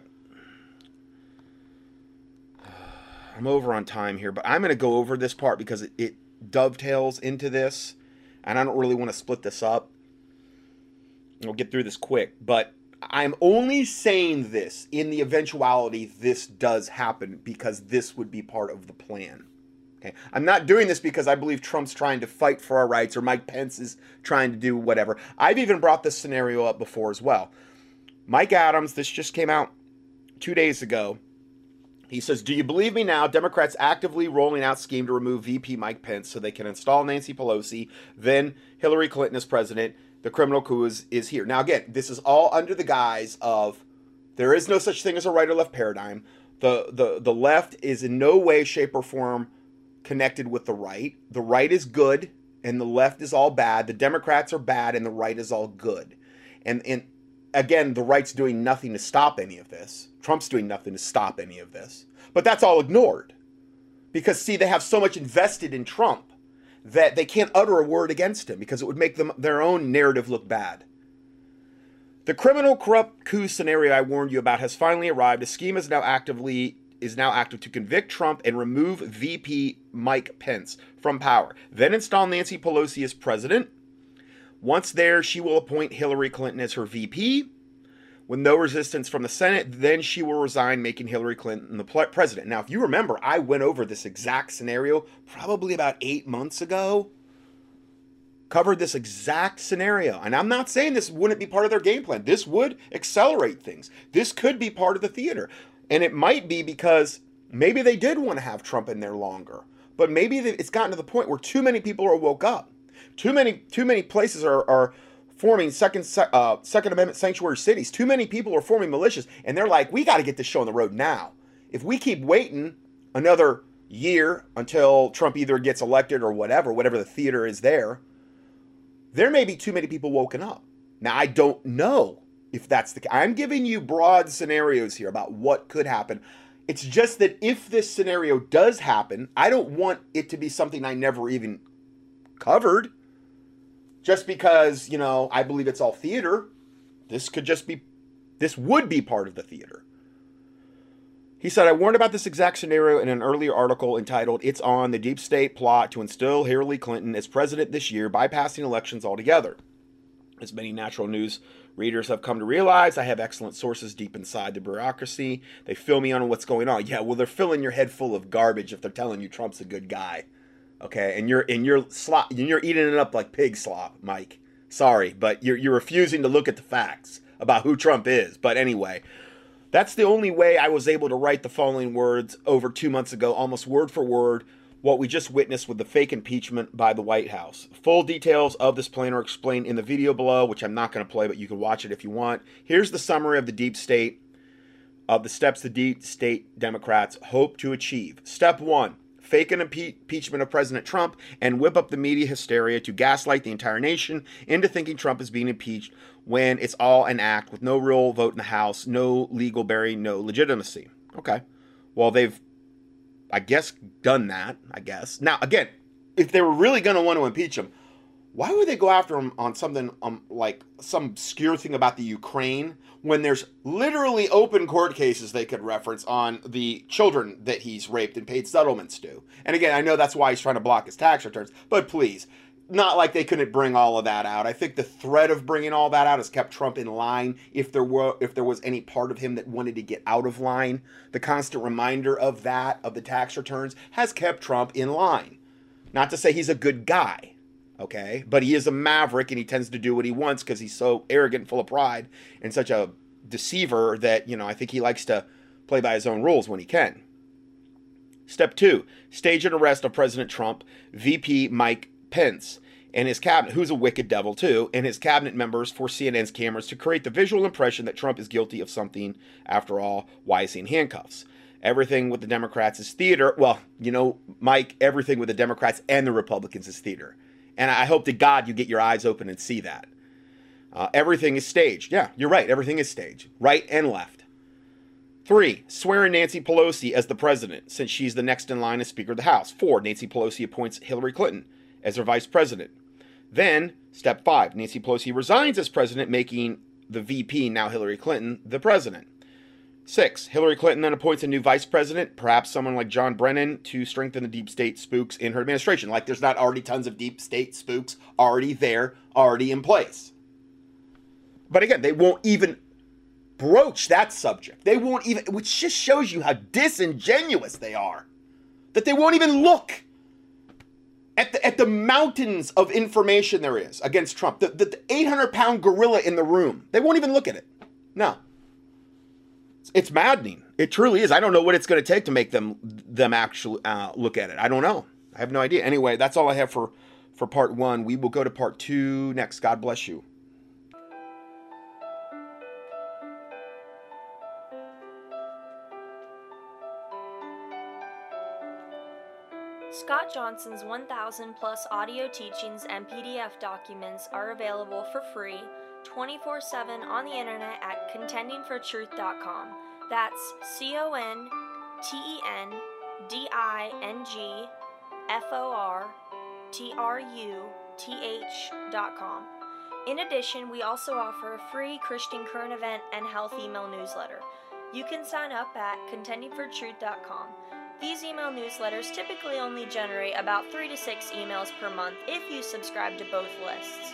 I'm over on time here, but I'm going to go over this part because it, it dovetails into this, and I don't really want to split this up. We'll get through this quick, but I'm only saying this in the eventuality this does happen because this would be part of the plan. Okay. I'm not doing this because I believe Trump's trying to fight for our rights or Mike Pence is trying to do whatever. I've even brought this scenario up before as well. Mike Adams, this just came out two days ago. He says, Do you believe me now? Democrats actively rolling out scheme to remove VP Mike Pence so they can install Nancy Pelosi, then Hillary Clinton as president. The criminal coup is, is here. Now, again, this is all under the guise of there is no such thing as a right or left paradigm. The, the, the left is in no way, shape, or form connected with the right. The right is good and the left is all bad. The Democrats are bad and the right is all good. And, and again, the right's doing nothing to stop any of this. Trump's doing nothing to stop any of this. But that's all ignored. Because, see, they have so much invested in Trump that they can't utter a word against him because it would make them their own narrative look bad. The criminal corrupt coup scenario I warned you about has finally arrived. A scheme is now actively is now active to convict Trump and remove VP Mike Pence from power. Then install Nancy Pelosi as president once there, she will appoint Hillary Clinton as her VP. With no resistance from the Senate, then she will resign, making Hillary Clinton the president. Now, if you remember, I went over this exact scenario probably about eight months ago. Covered this exact scenario. And I'm not saying this wouldn't be part of their game plan. This would accelerate things. This could be part of the theater. And it might be because maybe they did want to have Trump in there longer. But maybe it's gotten to the point where too many people are woke up too many too many places are, are forming second uh, Second Amendment sanctuary cities. Too many people are forming militias, and they're like, we got to get this show on the road now. If we keep waiting another year until Trump either gets elected or whatever, whatever the theater is there, there may be too many people woken up. Now I don't know if that's the. I'm giving you broad scenarios here about what could happen. It's just that if this scenario does happen, I don't want it to be something I never even covered just because, you know, I believe it's all theater. This could just be, this would be part of the theater. He said, I warned about this exact scenario in an earlier article entitled, It's on the Deep State Plot to Instill Hillary Clinton as President This Year, Bypassing Elections Altogether. As many natural news readers have come to realize, I have excellent sources deep inside the bureaucracy. They fill me on what's going on. Yeah, well, they're filling your head full of garbage if they're telling you Trump's a good guy okay? And you're and you're slop and you're eating it up like pig slop, Mike. Sorry, but you're you're refusing to look at the facts about who Trump is. But anyway, that's the only way I was able to write the following words over two months ago, almost word for word, what we just witnessed with the fake impeachment by the White House. Full details of this plan are explained in the video below, which I'm not going to play, but you can watch it if you want. Here's the summary of the deep state of the steps the deep state Democrats hope to achieve. Step one fake an impeachment of President Trump, and whip up the media hysteria to gaslight the entire nation into thinking Trump is being impeached when it's all an act with no real vote in the House, no legal bearing, no legitimacy. Okay. Well, they've, I guess, done that, I guess. Now, again, if they were really going to want to impeach him, why would they go after him on something um, like some obscure thing about the Ukraine when there's literally open court cases they could reference on the children that he's raped and paid settlements to? And again, I know that's why he's trying to block his tax returns, but please, not like they couldn't bring all of that out. I think the threat of bringing all that out has kept Trump in line. If there were, if there was any part of him that wanted to get out of line, the constant reminder of that of the tax returns has kept Trump in line. Not to say he's a good guy okay? But he is a maverick and he tends to do what he wants because he's so arrogant and full of pride and such a deceiver that, you know, I think he likes to play by his own rules when he can. Step two stage an arrest of President Trump, VP Mike Pence, and his cabinet, who's a wicked devil too, and his cabinet members for CNN's cameras to create the visual impression that Trump is guilty of something. After all, why is he in handcuffs? Everything with the Democrats is theater. Well, you know, Mike, everything with the Democrats and the Republicans is theater. And I hope to God you get your eyes open and see that. Uh, everything is staged. Yeah, you're right. Everything is staged, right and left. Three, swearing Nancy Pelosi as the president, since she's the next in line as Speaker of the House. Four, Nancy Pelosi appoints Hillary Clinton as her vice president. Then, step five, Nancy Pelosi resigns as president, making the VP, now Hillary Clinton, the president. Six, Hillary Clinton then appoints a new vice president, perhaps someone like John Brennan, to strengthen the deep state spooks in her administration. Like there's not already tons of deep state spooks already there, already in place. But again, they won't even broach that subject. They won't even, which just shows you how disingenuous they are. That they won't even look at the, at the mountains of information there is against Trump, the, the, the 800 pound gorilla in the room. They won't even look at it. No it's maddening. It truly is. I don't know what it's going to take to make them them actually uh, look at it. I don't know. I have no idea. Anyway, that's all I have for for part one. We will go to part two next. God bless you. Scott Johnson's 1,000 plus audio teachings and PDF documents are available for free 24 7 on the internet at contendingfortruth.com. That's C O N T E N D I N G F O R T R U T H.com. In addition, we also offer a free Christian current event and health email newsletter. You can sign up at contendingfortruth.com. These email newsletters typically only generate about 3 to 6 emails per month if you subscribe to both lists.